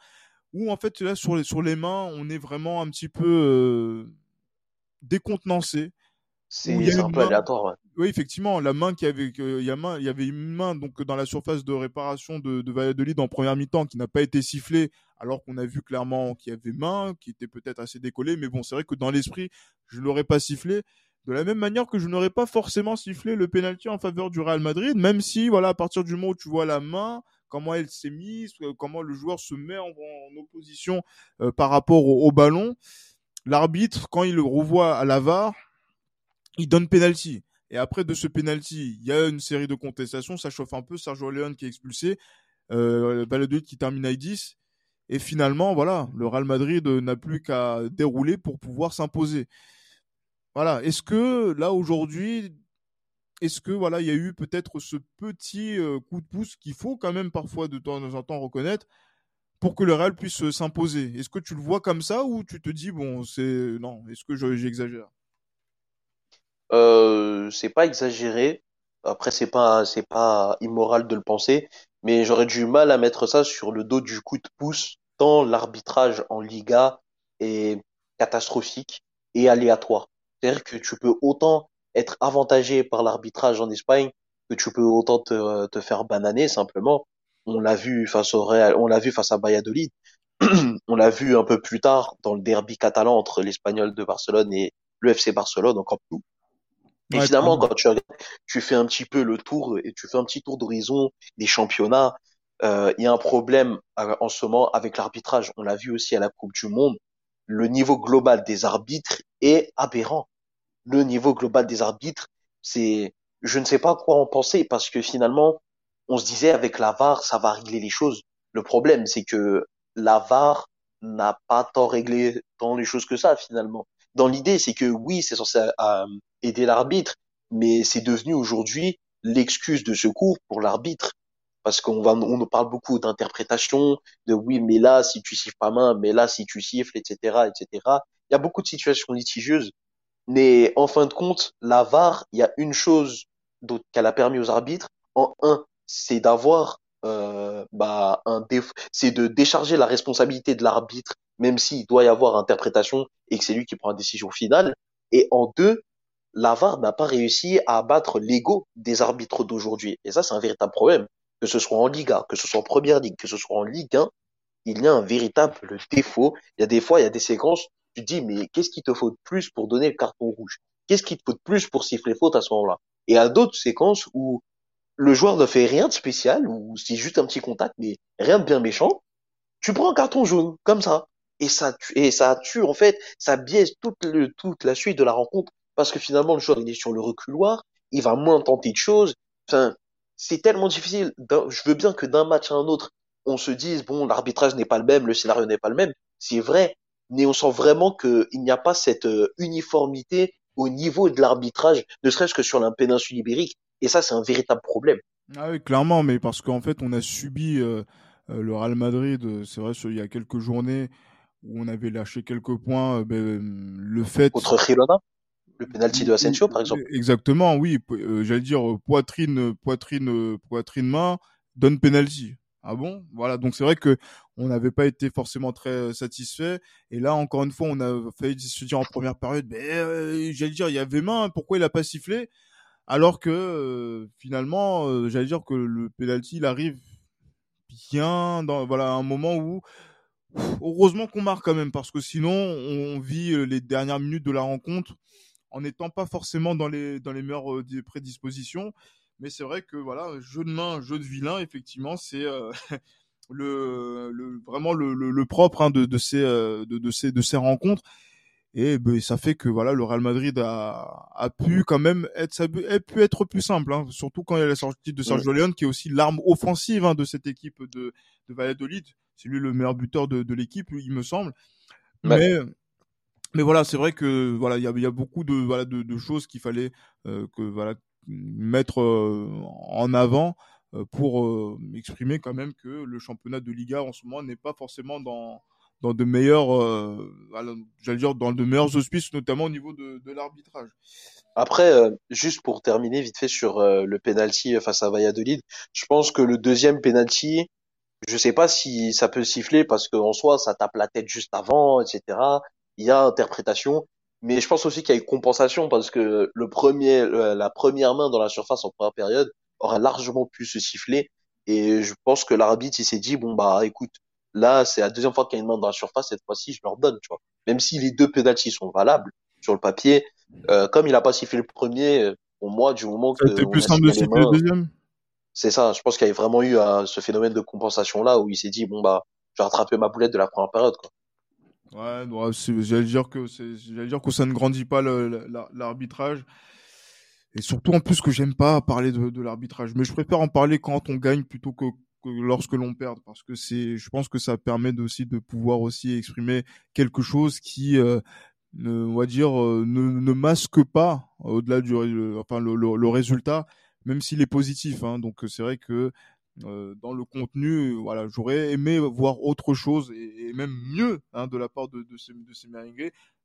où en fait là sur les, sur les mains, on est vraiment un petit peu euh, décontenancé. C'est un peu main- aléatoire, ouais. Oui, effectivement, la main qui avait, il y, a main- il y avait une main donc dans la surface de réparation de, de Valladolid en première mi-temps qui n'a pas été sifflée, alors qu'on a vu clairement qu'il y avait main, qui était peut-être assez décollée, mais bon, c'est vrai que dans l'esprit, je l'aurais pas sifflé. De la même manière que je n'aurais pas forcément sifflé le penalty en faveur du Real Madrid, même si, voilà, à partir du moment où tu vois la main, comment elle s'est mise, comment le joueur se met en, opposition par rapport au, ballon. L'arbitre, quand il le revoit à la VAR, il donne penalty. Et après de ce penalty, il y a une série de contestations, ça chauffe un peu. Sergio Leone qui est expulsé, euh, qui termine à 10. Et finalement, voilà, le Real Madrid n'a plus qu'à dérouler pour pouvoir s'imposer. Voilà. Est-ce que là aujourd'hui, est-ce que voilà, il y a eu peut-être ce petit coup de pouce qu'il faut quand même parfois de temps en temps reconnaître pour que le Real puisse s'imposer? Est-ce que tu le vois comme ça ou tu te dis bon, c'est non Est-ce que j'exagère? Euh, c'est pas exagéré. Après, c'est pas, c'est pas immoral de le penser, mais j'aurais du mal à mettre ça sur le dos du coup de pouce, tant l'arbitrage en Liga est catastrophique et aléatoire. C'est-à-dire que tu peux autant être avantagé par l'arbitrage en Espagne que tu peux autant te, te faire bananer simplement. On l'a vu face au Real, on l'a vu face à Valladolid. on l'a vu un peu plus tard dans le derby catalan entre l'Espagnol de Barcelone et le FC Barcelone en Camp Nou. Et finalement, quand tu tu fais un petit peu le tour et tu fais un petit tour d'horizon des championnats, euh, il y a un problème euh, en ce moment avec l'arbitrage. On l'a vu aussi à la Coupe du Monde. Le niveau global des arbitres est aberrant. Le niveau global des arbitres, c'est, je ne sais pas quoi en penser parce que finalement, on se disait avec la VAR, ça va régler les choses. Le problème, c'est que la VAR n'a pas tant réglé tant les choses que ça finalement dans l'idée, c'est que oui, c'est censé euh, aider l'arbitre, mais c'est devenu aujourd'hui l'excuse de secours pour l'arbitre. Parce qu'on va, on nous parle beaucoup d'interprétation, de oui, mais là, si tu siffles pas main, mais là, si tu siffles, etc., etc. Il y a beaucoup de situations litigieuses. Mais en fin de compte, la VAR, il y a une chose qu'elle a permis aux arbitres. En un, c'est d'avoir euh, bah, un c'est de décharger la responsabilité de l'arbitre, même s'il doit y avoir interprétation et que c'est lui qui prend la décision finale. Et en deux, la VAR n'a pas réussi à abattre l'ego des arbitres d'aujourd'hui. Et ça, c'est un véritable problème. Que ce soit en Liga, que ce soit en Première Ligue, que ce soit en Ligue 1, il y a un véritable défaut. Il y a des fois, il y a des séquences, tu dis, mais qu'est-ce qu'il te faut de plus pour donner le carton rouge? Qu'est-ce qu'il te faut de plus pour siffler faute à ce moment-là? Et à d'autres séquences où le joueur ne fait rien de spécial, ou c'est juste un petit contact, mais rien de bien méchant, tu prends un carton jaune, comme ça. Et ça, et ça tue, en fait, ça biaise toute, le, toute la suite de la rencontre, parce que finalement, le joueur, il est sur le reculoir, il va moins tenter de choses. Enfin, c'est tellement difficile. Je veux bien que d'un match à un autre, on se dise, bon, l'arbitrage n'est pas le même, le scénario n'est pas le même. C'est vrai, mais on sent vraiment qu'il n'y a pas cette euh, uniformité au niveau de l'arbitrage, ne serait-ce que sur la péninsule ibérique. Et ça, c'est un véritable problème. Ah oui, clairement, mais parce qu'en fait, on a subi euh, euh, le Real Madrid, c'est vrai, il y a quelques journées où on avait lâché quelques points. Ben, le fait. Contre Girona le penalty de Asensio, par exemple. Exactement, oui. J'allais dire poitrine, poitrine, poitrine main, donne penalty. Ah bon? Voilà, donc c'est vrai que on n'avait pas été forcément très satisfait. Et là, encore une fois, on a failli se dire en première période, ben, j'allais dire, il y avait main, pourquoi il a pas sifflé? Alors que euh, finalement, euh, j'allais dire que le penalty, il arrive bien dans voilà un moment où heureusement qu'on marque quand même parce que sinon on vit euh, les dernières minutes de la rencontre en n'étant pas forcément dans les dans les meilleures prédispositions. Mais c'est vrai que voilà, jeu de main, jeu de vilain, effectivement, c'est le, le, vraiment le, le, propre hein, de, de, ces, de, de, ces, de ces rencontres. Et ben, ça fait que voilà le Real Madrid a, a pu quand même être ça a pu être plus simple hein, surtout quand il y a la sortie de Sergio Leone qui est aussi l'arme offensive hein, de cette équipe de, de Valladolid. C'est lui le meilleur buteur de, de l'équipe il me semble. Mais mais voilà c'est vrai que voilà il y a, y a beaucoup de voilà de, de choses qu'il fallait euh, que voilà mettre euh, en avant. euh, pour exprimer quand même que le championnat de Liga en ce moment n'est pas forcément dans dans de meilleurs, euh, dire dans de meilleurs auspices, notamment au niveau de, de l'arbitrage. Après, euh, juste pour terminer vite fait sur euh, le penalty face à Valladolid, je pense que le deuxième penalty, je sais pas si ça peut siffler parce qu'en soi ça tape la tête juste avant, etc. Il y a interprétation, mais je pense aussi qu'il y a une compensation parce que le premier, la première main dans la surface en première période aurait largement pu se siffler et je pense que l'arbitre il s'est dit bon bah écoute Là, c'est la deuxième fois qu'il y a une main dans la surface. Cette fois-ci, je leur donne, tu vois. Même si les deux pénalties sont valables sur le papier, euh, comme il a pas sifflé le premier, pour moi, du moment que. C'était plus simple de siffler le deuxième? C'est ça. Je pense qu'il y a vraiment eu euh, ce phénomène de compensation là où il s'est dit bon bah je vais rattraper ma boulette de la première période quoi. Ouais, j'allais dire que j'allais dire que ça ne grandit pas l'arbitrage. Et surtout en plus que j'aime pas parler de, de l'arbitrage, mais je préfère en parler quand on gagne plutôt que, que lorsque l'on perd, parce que c'est, je pense que ça permet aussi de pouvoir aussi exprimer quelque chose qui, euh, ne, on va dire, euh, ne, ne masque pas au-delà du, enfin le, le, résultat, même s'il est positif. Hein. Donc c'est vrai que euh, dans le contenu, voilà, j'aurais aimé voir autre chose et, et même mieux hein, de la part de, de ces, de ces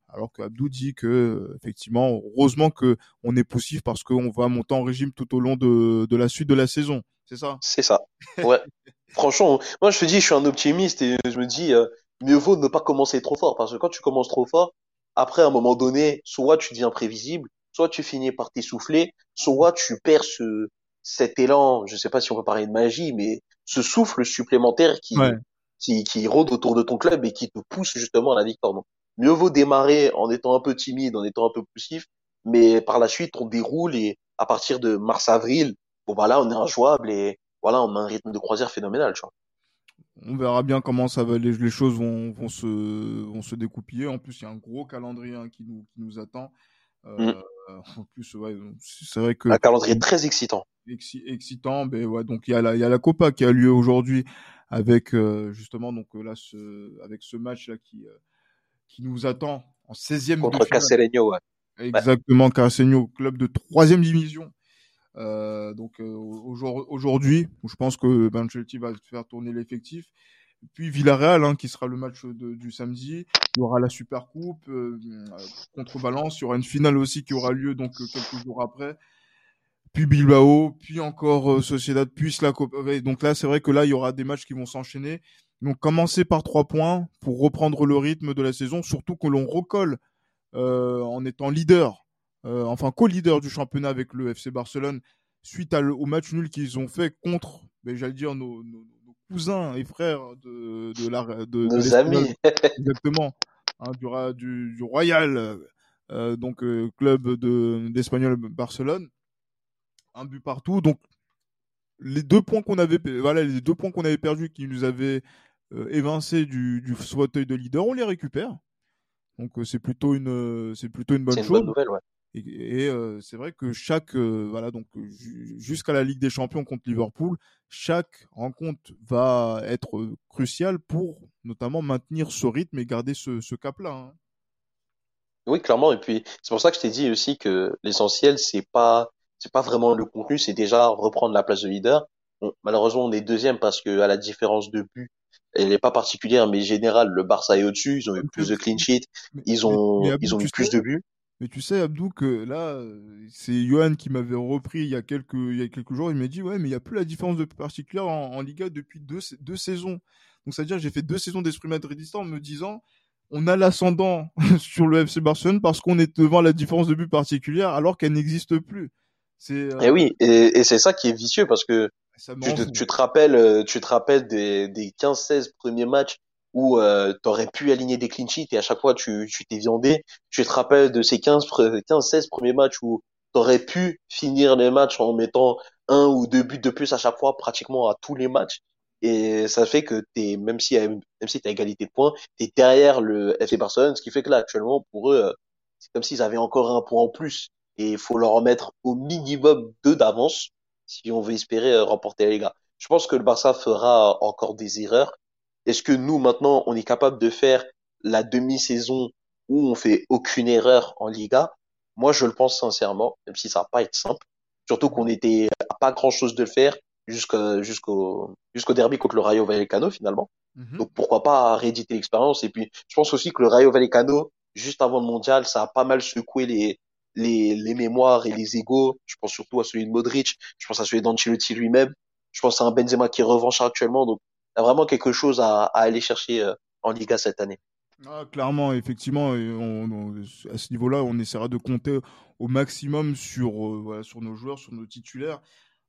Alors qu'Abdou dit que effectivement, heureusement que on est poussif parce qu'on va monter en régime tout au long de, de la suite de la saison. C'est ça? C'est ça. Ouais. Franchement, moi je te dis, je suis un optimiste et je me dis, euh, mieux vaut ne pas commencer trop fort parce que quand tu commences trop fort, après à un moment donné, soit tu deviens prévisible, soit tu finis par t'essouffler, soit tu perds ce, cet élan, je sais pas si on peut parler de magie, mais ce souffle supplémentaire qui, qui, qui rôde autour de ton club et qui te pousse justement à la victoire. Donc, mieux vaut démarrer en étant un peu timide, en étant un peu poussif, mais par la suite, on déroule et à partir de mars-avril, bon bah là, on est injouable et voilà, on a un rythme de croisière phénoménal, tu vois. On verra bien comment ça va, les, les choses vont, vont se, vont se découpiller. En plus, il y a un gros calendrier hein, qui nous, qui nous attend. Euh, mm. En plus, ouais, c'est vrai que un calendrier très excitant excitant. Ben ouais, donc il y a la il y a la Copa qui a lieu aujourd'hui avec euh, justement donc là ce avec ce match là qui euh, qui nous attend en 16e contre Castellano ouais. Exactement, Castellano, club de troisième division. Euh, donc euh, aujourd'hui, je pense que Banchetti va faire tourner l'effectif. Puis Villarreal, hein, qui sera le match de, du samedi. Il y aura la Super Coupe euh, contre Valence. Il y aura une finale aussi qui aura lieu donc quelques jours après puis Bilbao, puis encore euh, Sociedad, puis la Copa. Donc là, c'est vrai que là, il y aura des matchs qui vont s'enchaîner. Donc commencer par trois points pour reprendre le rythme de la saison, surtout que l'on recolle euh, en étant leader, euh, enfin co-leader du championnat avec le FC Barcelone, suite à au match nul qu'ils ont fait contre, ben, j'allais dire, nos, nos, nos, cousins et frères de, de la... De, nos de amis. Exactement. Hein, du, du, du, Royal, euh, donc club d'Espagnol Barcelone un but partout. Donc les deux points qu'on avait, voilà, les deux points qu'on avait perdus, qui nous avaient euh, évincé du, du fauteuil de leader, on les récupère. Donc euh, c'est plutôt une, euh, c'est plutôt une bonne une chose. Bonne nouvelle, ouais. Et, et euh, c'est vrai que chaque, euh, voilà, donc jusqu'à la Ligue des Champions contre Liverpool, chaque rencontre va être cruciale pour notamment maintenir ce rythme et garder ce, ce cap-là. Hein. Oui, clairement. Et puis c'est pour ça que je t'ai dit aussi que l'essentiel c'est pas c'est pas vraiment le contenu, c'est déjà reprendre la place de leader. Bon, malheureusement, on est deuxième parce que à la différence de but, elle n'est pas particulière, mais générale, le Barça est au-dessus. Ils ont eu plus de clean sheet, ils ont mais, ils ont eu plus de buts. Mais tu sais, Abdou, que là, c'est Johan qui m'avait repris il y a quelques il y a quelques jours. Il m'a dit ouais, mais il y a plus la différence de particulière en, en Liga depuis deux deux saisons. Donc c'est à dire j'ai fait deux saisons d'esprit madridista en me disant on a l'ascendant sur le FC Barcelone parce qu'on est devant la différence de but particulière alors qu'elle n'existe plus. Euh... Et oui, et, et c'est ça qui est vicieux parce que tu te, tu te, rappelles, euh, tu te rappelles des, des 15-16 premiers matchs où euh, tu aurais pu aligner des clean sheets et à chaque fois tu tu t'es viandé. Tu te rappelles de ces 15 15-16 premiers matchs où tu aurais pu finir les matchs en mettant un ou deux buts de plus à chaque fois pratiquement à tous les matchs et ça fait que t'es même si même si t'as égalité de points, t'es derrière le FC Barcelone, ce qui fait que là actuellement pour eux c'est comme s'ils avaient encore un point en plus et il faut leur remettre au minimum deux d'avance si on veut espérer euh, remporter la Liga. Je pense que le Barça fera encore des erreurs. Est-ce que nous maintenant on est capable de faire la demi-saison où on fait aucune erreur en Liga? Moi je le pense sincèrement, même si ça va pas être simple. Surtout qu'on était à pas grand chose de le faire jusqu'au jusqu'au jusqu'au derby contre le Rayo Vallecano finalement. -hmm. Donc pourquoi pas rééditer l'expérience et puis je pense aussi que le Rayo Vallecano juste avant le mondial, ça a pas mal secoué les les, les mémoires et les égaux. Je pense surtout à celui de Modric. Je pense à celui d'Ancelotti lui-même. Je pense à un Benzema qui est revanche actuellement. Donc, il y a vraiment quelque chose à, à aller chercher euh, en Liga cette année. Ah, clairement, effectivement, on, on, à ce niveau-là, on essaiera de compter au maximum sur, euh, voilà, sur nos joueurs, sur nos titulaires.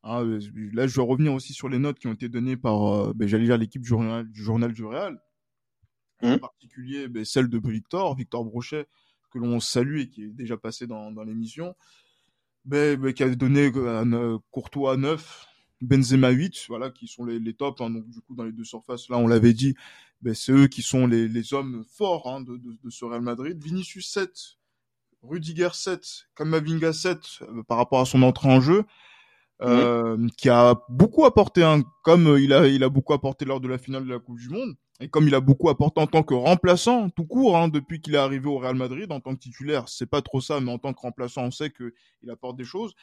Hein, là, je vais revenir aussi sur les notes qui ont été données par, euh, ben, j'allais dire, l'équipe du journal, du journal du Real. Mmh. En particulier, ben, celle de Victor, Victor Brochet, que l'on salue et qui est déjà passé dans, dans l'émission, ben, ben, qui a donné un, Courtois 9, Benzema 8, voilà, qui sont les, les tops. Hein, donc du coup, dans les deux surfaces, là, on l'avait dit, ben, c'est eux qui sont les, les hommes forts hein, de, de, de, ce Real Madrid. Vinicius 7, Rudiger 7, Kamavinga 7 euh, par rapport à son entrée en jeu. Euh, qui a beaucoup apporté, hein, comme il a, il a beaucoup apporté lors de la finale de la Coupe du Monde, et comme il a beaucoup apporté en tant que remplaçant, tout court, hein, depuis qu'il est arrivé au Real Madrid, en tant que titulaire, c'est pas trop ça, mais en tant que remplaçant, on sait qu'il apporte des choses.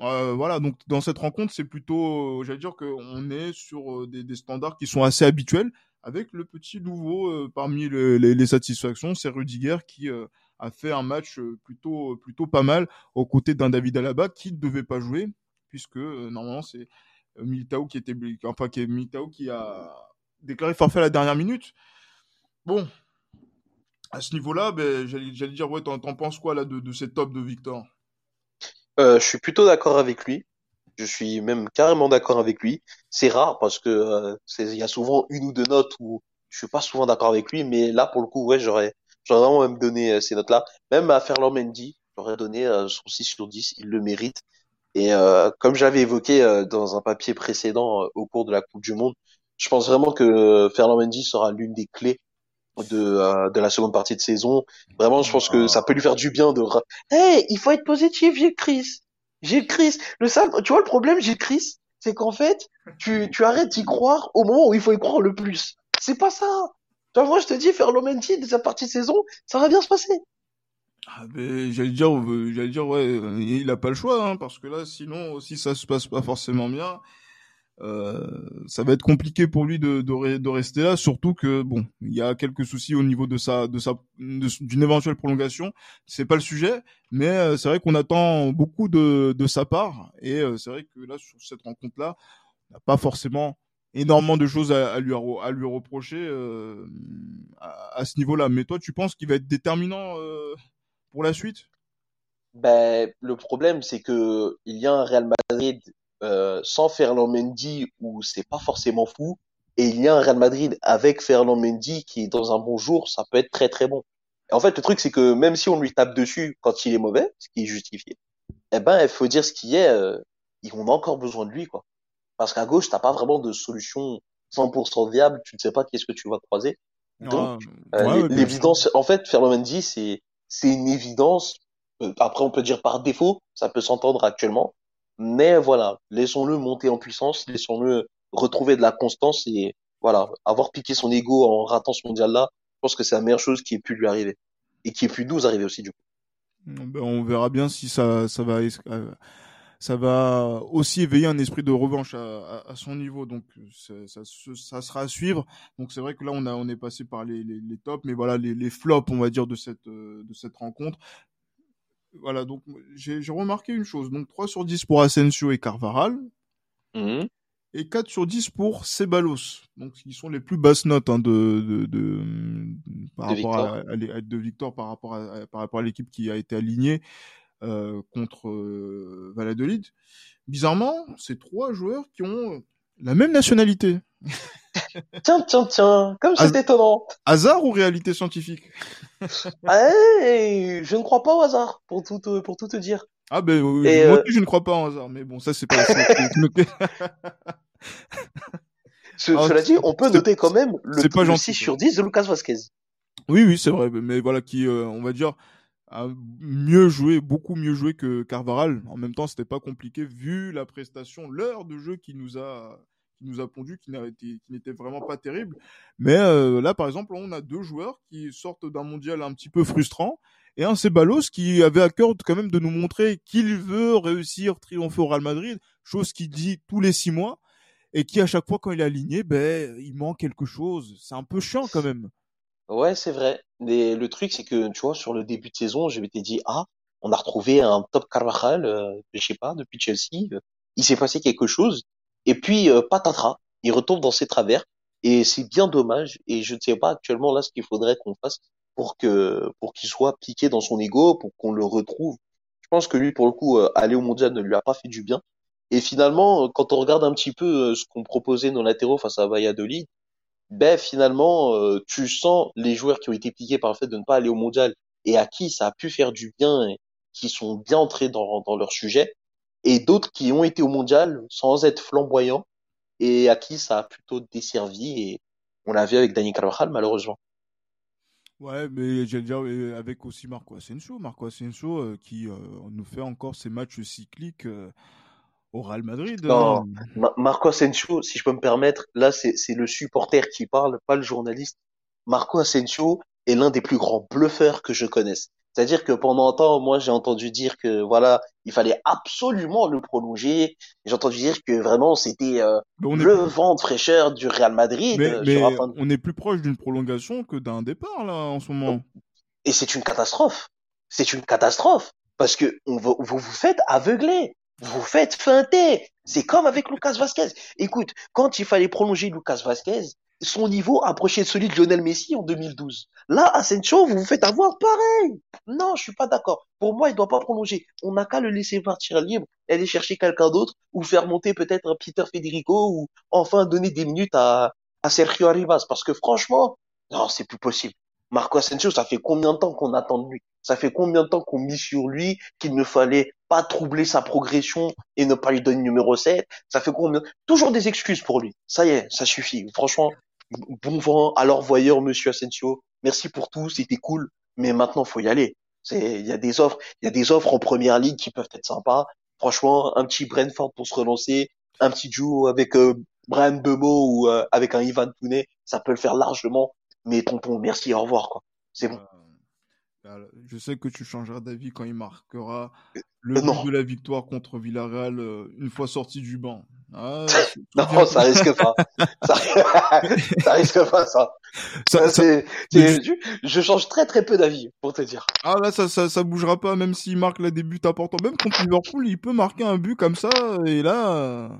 Euh, voilà, donc dans cette rencontre, c'est plutôt, j'allais dire qu'on est sur euh, des, des, standards qui sont assez habituels, avec le petit nouveau euh, parmi le, les, les, satisfactions, c'est Rudiger qui euh, a fait un match plutôt plutôt pas mal aux côtés d'un David Alaba qui ne devait pas jouer, puisque normalement c'est Militao qui était, enfin qui est Militao qui a déclaré forfait à la dernière minute. Bon, à ce niveau-là, ben, j'allais dire, ouais, t'en penses quoi là de, de cette top de Victor? Euh, Je suis plutôt d'accord avec lui. Je suis même carrément d'accord avec lui. C'est rare parce que euh, y a souvent une ou deux notes où je suis pas souvent d'accord avec lui, mais là pour le coup, ouais, j'aurais j'aurais vraiment même donné euh, ces notes-là. Même à Ferland Mendy, j'aurais donné son 6 sur 10, il le mérite. Et comme j'avais évoqué dans un papier précédent au cours de la Coupe du Monde, je pense vraiment que Ferland Mendy sera l'une des clés de, euh, de la seconde partie de saison. Vraiment, je pense que ça peut lui faire du bien de. Hey, il faut être positif, j'ai Chris. J'ai Chris. Le simple, tu vois le problème, j'ai Chris, c'est qu'en fait, tu, tu arrêtes d'y croire au moment où il faut y croire le plus. C'est pas ça. Toi, moi, je te dis, Ferland Mendy, de sa partie de saison, ça va bien se passer. Ah ben, j'allais dire, j'allais dire, ouais, il a pas le choix, hein, parce que là, sinon, si ça se passe pas forcément bien, euh, ça va être compliqué pour lui de, de, de, rester là, surtout que bon, il y a quelques soucis au niveau de sa, de sa, d'une éventuelle prolongation. C'est pas le sujet, mais euh, c'est vrai qu'on attend beaucoup de, de sa part, et euh, c'est vrai que là sur cette rencontre-là, on n'a pas forcément énormément de choses à, lui à lui reprocher euh, à, à, ce niveau-là. Mais toi, tu penses qu'il va être déterminant pour la suite? Ben le problème, c'est que il y a un Real Madrid euh, sans Ferland Mendy où c'est pas forcément fou et il y a un Real Madrid avec Ferland Mendy qui est dans un bon jour, ça peut être très très bon. Et en fait, le truc c'est que même si on lui tape dessus quand il est mauvais, ce qui est justifié, eh ben il faut dire ce qui est, euh, on a encore besoin de lui quoi. Parce qu'à gauche, t'as pas vraiment de solution 100% viable, tu ne sais pas qu'est-ce que tu vas croiser. Donc, ouais, euh, l'évidence, en fait, Ferland Mendy c'est c'est une évidence. Euh, après, on peut dire par défaut, ça peut s'entendre actuellement. Mais voilà, laissons-le monter en puissance, laissons-le retrouver de la constance et voilà, avoir piqué son ego en ratant ce mondial-là, je pense que c'est la meilleure chose qui ait pu lui arriver et qui ait pu nous arriver aussi du coup. Ben, on verra bien si ça, ça va, ça va aussi éveiller un esprit de revanche à, son niveau. Donc ça, ça, sera à suivre. Donc c'est vrai que là on a, on est passé par les, les, les tops, mais voilà les, les flops, on va dire de cette, de cette rencontre voilà, donc j'ai remarqué une chose. Donc 3 sur 10 pour Asensio et Carvaral. Mmh. Et 4 sur 10 pour Ceballos. Donc qui sont les plus basses notes hein, de, de, de, par de rapport Victor. à, à, de Victor par rapport à, par rapport à l'équipe qui a été alignée euh, contre euh, Valladolid. Bizarrement, c'est trois joueurs qui ont la même nationalité. Tiens, tiens, tiens, comme c'est étonnant. Hasard ou réalité scientifique? Hey, Je ne crois pas au hasard, pour tout te, pour tout te dire. Ah ben oui, Et moi euh... je ne crois pas au hasard, mais bon, ça c'est pas... Ce, Alors, cela dit, on peut noter quand même le, pas gentil, 6 sur 10 de Lucas Vasquez. Oui, oui, c'est vrai, mais voilà, qui, euh, on va dire, a mieux joué, beaucoup mieux joué que Carvaral. En même temps, c'était pas compliqué vu la prestation, l'heure de jeu qui nous a qui nous a pondu, qui n'était vraiment pas terrible. Mais euh, là, par exemple, on a deux joueurs qui sortent d'un mondial un petit peu frustrant et un Ceballos qui avait à cœur quand même de nous montrer qu'il veut réussir, triompher au Real Madrid, chose qu'il dit tous les six mois et qui à chaque fois quand il est aligné, ben il manque quelque chose. C'est un peu chiant quand même. Ouais, c'est vrai. Mais le truc, c'est que tu vois, sur le début de saison, je m'étais dit ah, on a retrouvé un top Carvajal, euh, je sais pas, depuis Chelsea. Il s'est passé quelque chose. Et puis, euh, patatras, il retombe dans ses travers. Et c'est bien dommage. Et je ne sais pas actuellement là ce qu'il faudrait qu'on fasse pour que pour qu'il soit piqué dans son ego, pour qu'on le retrouve. Je pense que lui, pour le coup, euh, aller au mondial ne lui a pas fait du bien. Et finalement, euh, quand on regarde un petit peu euh, ce qu'on proposait nos latéraux face à Valladolid, ben finalement, tu sens les joueurs qui ont été piqués par le fait de ne pas aller au mondial et à qui ça a pu faire du bien et qui sont bien entrés dans, dans leur sujet. Et d'autres qui ont été au mondial sans être flamboyants et à qui ça a plutôt desservi et on l'a vu avec Dani Carvajal malheureusement. Ouais, mais j'allais dire euh, avec aussi Marco Asensio, Marco Asensio euh, qui euh, nous fait encore ses matchs cycliques au Real Madrid. Non, Marco Asensio, si je peux me permettre, là c'est le supporter qui parle, pas le journaliste. Marco Asensio est l'un des plus grands bluffeurs que je connaisse. C'est-à-dire que pendant un temps, moi, j'ai entendu dire que voilà, il fallait absolument le prolonger. J'ai entendu dire que vraiment c'était euh, le vent de fraîcheur du Real Madrid. Mais, euh, on est plus proche d'une prolongation que d'un départ là en ce moment. Et c'est une catastrophe. C'est une catastrophe parce que on vous, vous vous faites aveugler, vous vous faites feinter. C'est comme avec Lucas Vasquez. Écoute, quand il fallait prolonger Lucas Vasquez, son niveau approchait de celui de Lionel Messi en 2012. Là, Asensio, vous vous faites avoir pareil. Non, je suis pas d'accord. Pour moi, il doit pas prolonger. On n'a qu'à le laisser partir libre, aller chercher quelqu'un d'autre, ou faire monter peut-être un Peter Federico, ou enfin donner des minutes à, à Sergio Arribas. Parce que franchement, non, c'est plus possible. Marco Asensio, ça fait combien de temps qu'on attend de lui? Ça fait combien de temps qu'on mise sur lui qu'il ne fallait pas troubler sa progression et ne pas lui donner numéro 7 Ça fait combien? Toujours des excuses pour lui. Ça y est, ça suffit. Franchement, bon vent à voyeur, monsieur Asensio. Merci pour tout, c'était cool. Mais maintenant, faut y aller. Il y a des offres, il y a des offres en première ligue qui peuvent être sympas. Franchement, un petit Brentford pour se relancer, un petit duo avec euh, Brian Bemo ou euh, avec un Ivan Tounet, ça peut le faire largement. Mais tonton, merci, au revoir, quoi. C'est bon. Euh, je sais que tu changeras d'avis quand il marquera le but de la victoire contre Villarreal une fois sorti du banc. Ah, non, ça risque pas. ça, ça risque pas ça. ça, ça je, je, change très très peu d'avis pour te dire. Ah là, ça, ça, ça bougera pas, même s'il marque là des buts importants. Même contre Liverpool, il peut marquer un but comme ça, et là,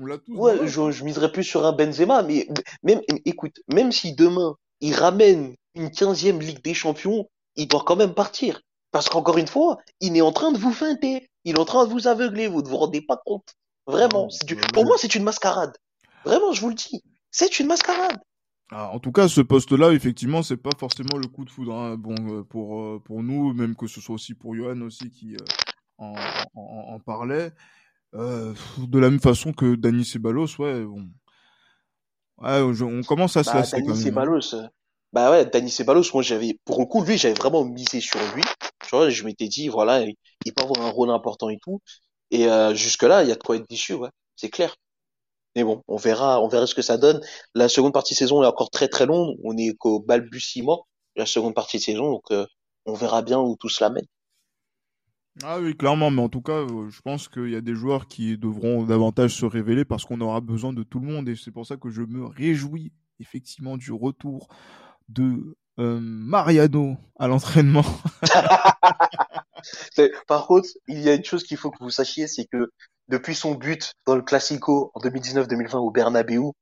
on l'a tous. Ouais, je, je miserais plus sur un Benzema, mais même, écoute, même si demain il ramène une quinzième Ligue des Champions, il doit quand même partir. Parce qu'encore une fois, il est en train de vous feinter. Il est en train de vous aveugler. Vous ne vous rendez pas compte. Vraiment. Pour moi, c'est une mascarade. Vraiment, je vous le dis. C'est une mascarade. Ah, en tout cas, ce poste-là, effectivement, c'est pas forcément le coup de foudre. Hein. Bon, euh, pour euh, pour nous, même que ce soit aussi pour Johan aussi qui euh, en, en, parlait, de la même façon que Dani Ceballos, ouais, bon, ouais, on commence à se bah, lasser Dani hein. Ceballos, bah ouais, Dani Ceballos, moi j'avais, pour le coup, lui, j'avais vraiment misé sur lui. Tu vois, je m'étais dit, voilà, il peut avoir un rôle important et tout. Et euh, jusque-là, il y a de quoi être déçu, ouais, c'est clair. Mais bon, on verra, on verra ce que ça donne. La seconde partie de saison est encore très très longue. On est qu'au balbutiement la seconde partie de saison, donc euh, on verra bien où tout cela mène. Ah oui, clairement, mais en tout cas, euh, je pense qu'il y a des joueurs qui devront davantage se révéler parce qu'on aura besoin de tout le monde et c'est pour ça que je me réjouis effectivement du retour de Mariano à l'entraînement. Par contre, il y a une chose qu'il faut que vous sachiez, c'est que depuis son but dans le Classico en 2019-2020 au Bernabeu,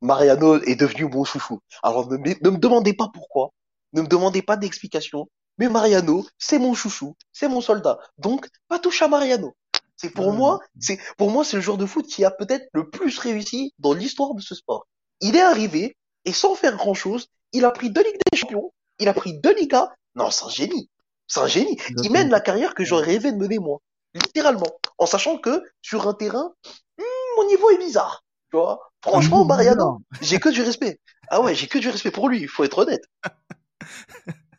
Mariano est devenu mon chouchou. Alors ne, me demandez pas pourquoi, ne me demandez pas d'explication, mais Mariano, c'est mon chouchou, c'est mon soldat. Donc, pas touche à Mariano. C'est pour moi, c'est pour moi c'est le joueur de foot qui a peut-être le plus réussi dans l'histoire de ce sport. Il est arrivé et sans faire grand chose, il a pris deux Ligues des Champions, il a pris deux Ligas. Non, c'est un génie. C'est un génie. Il mène la carrière que j'aurais rêvé de mener moi. Littéralement. En sachant que sur un terrain, hmm, mon niveau est bizarre. Tu vois? Franchement, Mariano, j'ai que du respect. Ah ouais, j'ai que du respect pour lui, il faut être honnête.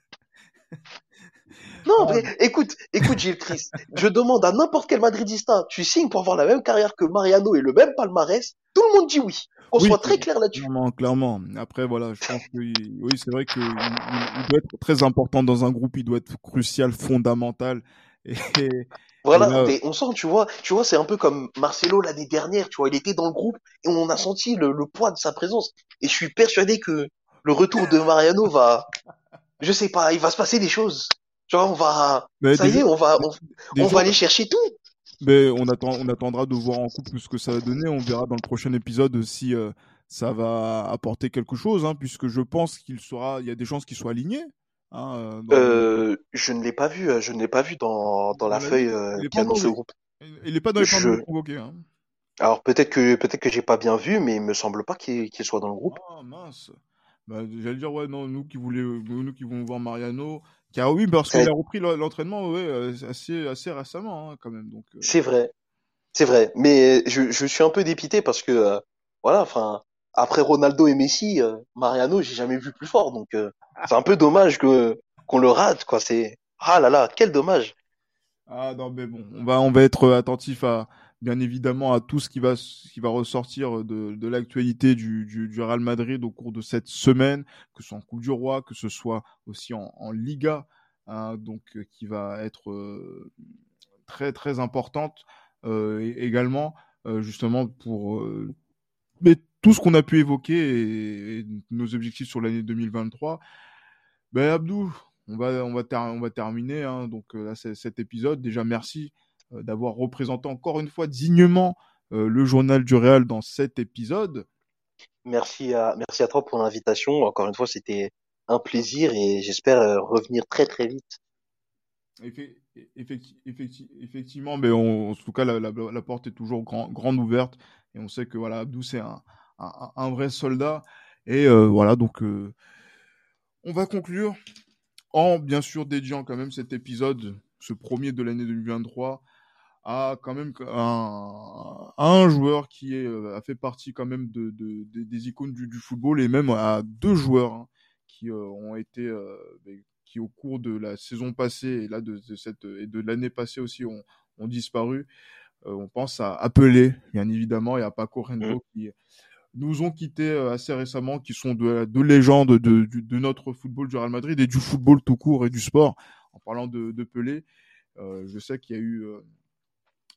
Non, mais écoute, écoute Gilles Chris, je demande à n'importe quel Madridista, tu signes pour avoir la même carrière que Mariano et le même palmarès, tout le monde dit oui. Qu'on soit très clair là-dessus. Clairement, clairement. Après, voilà, je pense que oui, c'est vrai qu'il il doit être très important dans un groupe, il doit être crucial, fondamental. Et, voilà, on sent, tu vois, tu vois, c'est un peu comme Marcelo l'année dernière, tu vois, il était dans le groupe et on a senti le, le poids de sa présence. Et je suis persuadé que le retour de Mariano va, je sais pas, il va se passer des choses. Tu vois, on va, ça y est, on va, on, va aller chercher tout. Mais on attend, on attendra de voir en couple ce que ça va donner. On verra dans le prochain épisode si euh, ça va apporter quelque chose, hein, puisque je pense qu'il sera, il y a des chances qu'il soit aligné. Hein, euh, euh, je ne l'ai pas vu, je ne l'ai pas vu dans, dans la feuille qui annonce le groupe. Il n'est pas dans les je... convoqués. Hein. Alors peut-être que peut-être que j'ai pas bien vu, mais il me semble pas qu'il soit dans le groupe. Ah mince. Bah, j'allais dire ouais non nous qui voulons nous qui voulons voir Mariano car oui, parce qu'il a repris l'entraînement ouais, euh, assez, assez récemment, hein, quand même. Donc, euh. C'est vrai. C'est vrai, mais je, je suis un peu dépité parce que euh, voilà, enfin après Ronaldo et Messi, euh, Mariano, j'ai jamais vu plus fort, donc euh, c'est un peu dommage que qu'on le rate, quoi. C'est ah là là, quel dommage. Ah non, mais bon, on va, on va être attentif à, bien évidemment, à tout ce qui va, qui va ressortir de, de l'actualité du, du, Real Madrid au cours de cette semaine, que ce soit en Coupe du Roi, que ce soit aussi en, Liga, hein, donc euh, qui va être euh, très très importante euh, également, justement pour mais tout ce qu'on a pu évoquer et, nos objectifs sur l'année 2023. Ben Abdou, on va, on va, on va terminer hein, donc cet épisode. Déjà, merci d'avoir représenté encore une fois dignement euh, le journal du Real dans cet épisode. Merci à merci à toi pour l'invitation. Encore une fois, c'était un plaisir et j'espère euh, revenir très très vite. Effe- effecti- effecti- effectivement, mais on- en tout cas, la, la- la porte est toujours grand- grande ouverte et on sait que voilà, Abdou, c'est un, un, un vrai soldat. Et euh, voilà, donc euh, on va conclure en bien sûr dédiant quand même cet épisode, ce premier de l'année 2023, à quand même un, à un joueur qui est, euh, a fait partie quand même de, de- de- des icônes du, du football et même à deux joueurs hein, qui euh, ont été, euh, ben, qui au cours de la saison passée et là de, de cette et de l'année passée aussi ont, ont disparu. Euh, on pense à Appelé, bien évidemment, et à Paco Rento Mm. qui nous ont quittés euh, assez récemment, qui sont de, de légendes de, de, de notre football du Real Madrid et du football tout court et du sport. En parlant de, de Pelé, euh, je sais qu'il y a eu euh,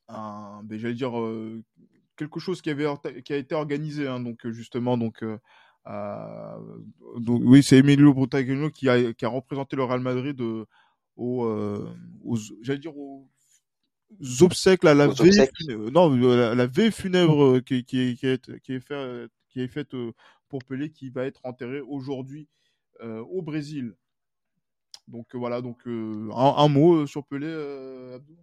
un, ben, j'allais dire euh, quelque chose qui avait qui a été organisé, hein, donc euh, justement, donc, euh, à- donc oui, c'est Emilio Brutagnolo qui a, qui a représenté le Real Madrid au, aux, j'allais dire aux obsèques, là, la Aux veille non, la, la veille funèbre qui, qui, est- qui, est, qui est fait, euh, qui est faite pour Pelé, qui va être enterré aujourd'hui euh, au Brésil. Donc euh, voilà, donc euh, un, un mot sur Pelé, Abdou?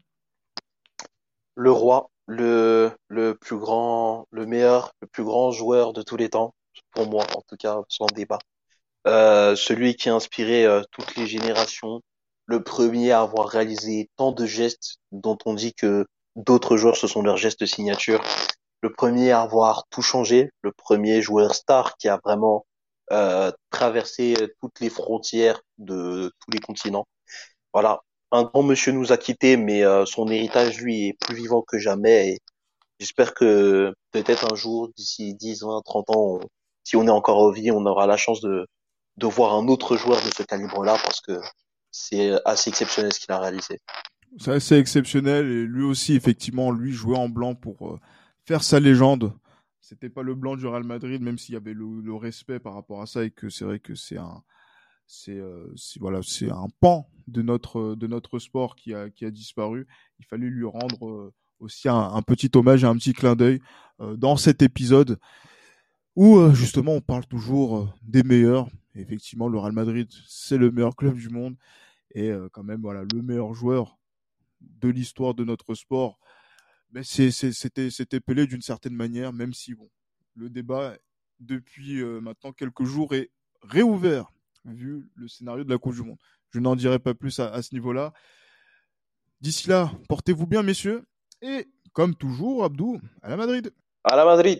Le roi, le le plus grand, le meilleur, le plus grand joueur de tous les temps, pour moi en tout cas, sans débat. Euh, celui qui a inspiré euh, toutes les générations, le premier à avoir réalisé tant de gestes dont on dit que d'autres joueurs ce sont leurs gestes signature, le premier à avoir tout changé, le premier joueur star qui a vraiment euh, traversé toutes les frontières de tous les continents. Voilà, un grand monsieur nous a quittés, mais euh, son héritage lui est plus vivant que jamais et j'espère que peut-être un jour, d'ici 10, 20, 30 ans, si on est encore en vie, on aura la chance de de voir un autre joueur de ce calibre-là parce que c'est assez exceptionnel ce qu'il a réalisé. C'est assez exceptionnel et lui aussi, effectivement, lui jouait en blanc pour euh, faire sa légende. C'était pas le blanc du Real Madrid, même s'il y avait le, le respect par rapport à ça et que c'est vrai que c'est un, c'est, euh, c'est- voilà, c'est un pan de notre de notre sport qui a qui a disparu. Il fallait lui rendre euh, aussi un, petit hommage et un petit clin d'œil euh, dans cet épisode où justement on parle toujours des meilleurs. Effectivement, le Real Madrid, c'est le meilleur club du monde et quand même voilà le meilleur joueur de l'histoire de notre sport. Mais c'était, c'était Pelé d'une certaine manière, même si bon, le débat depuis maintenant quelques jours est réouvert vu le scénario de la Coupe du Monde. Je n'en dirai pas plus à, ce niveau-là. D'ici là, portez-vous bien, messieurs. Et comme toujours, Abdou, à la Madrid. À la Madrid.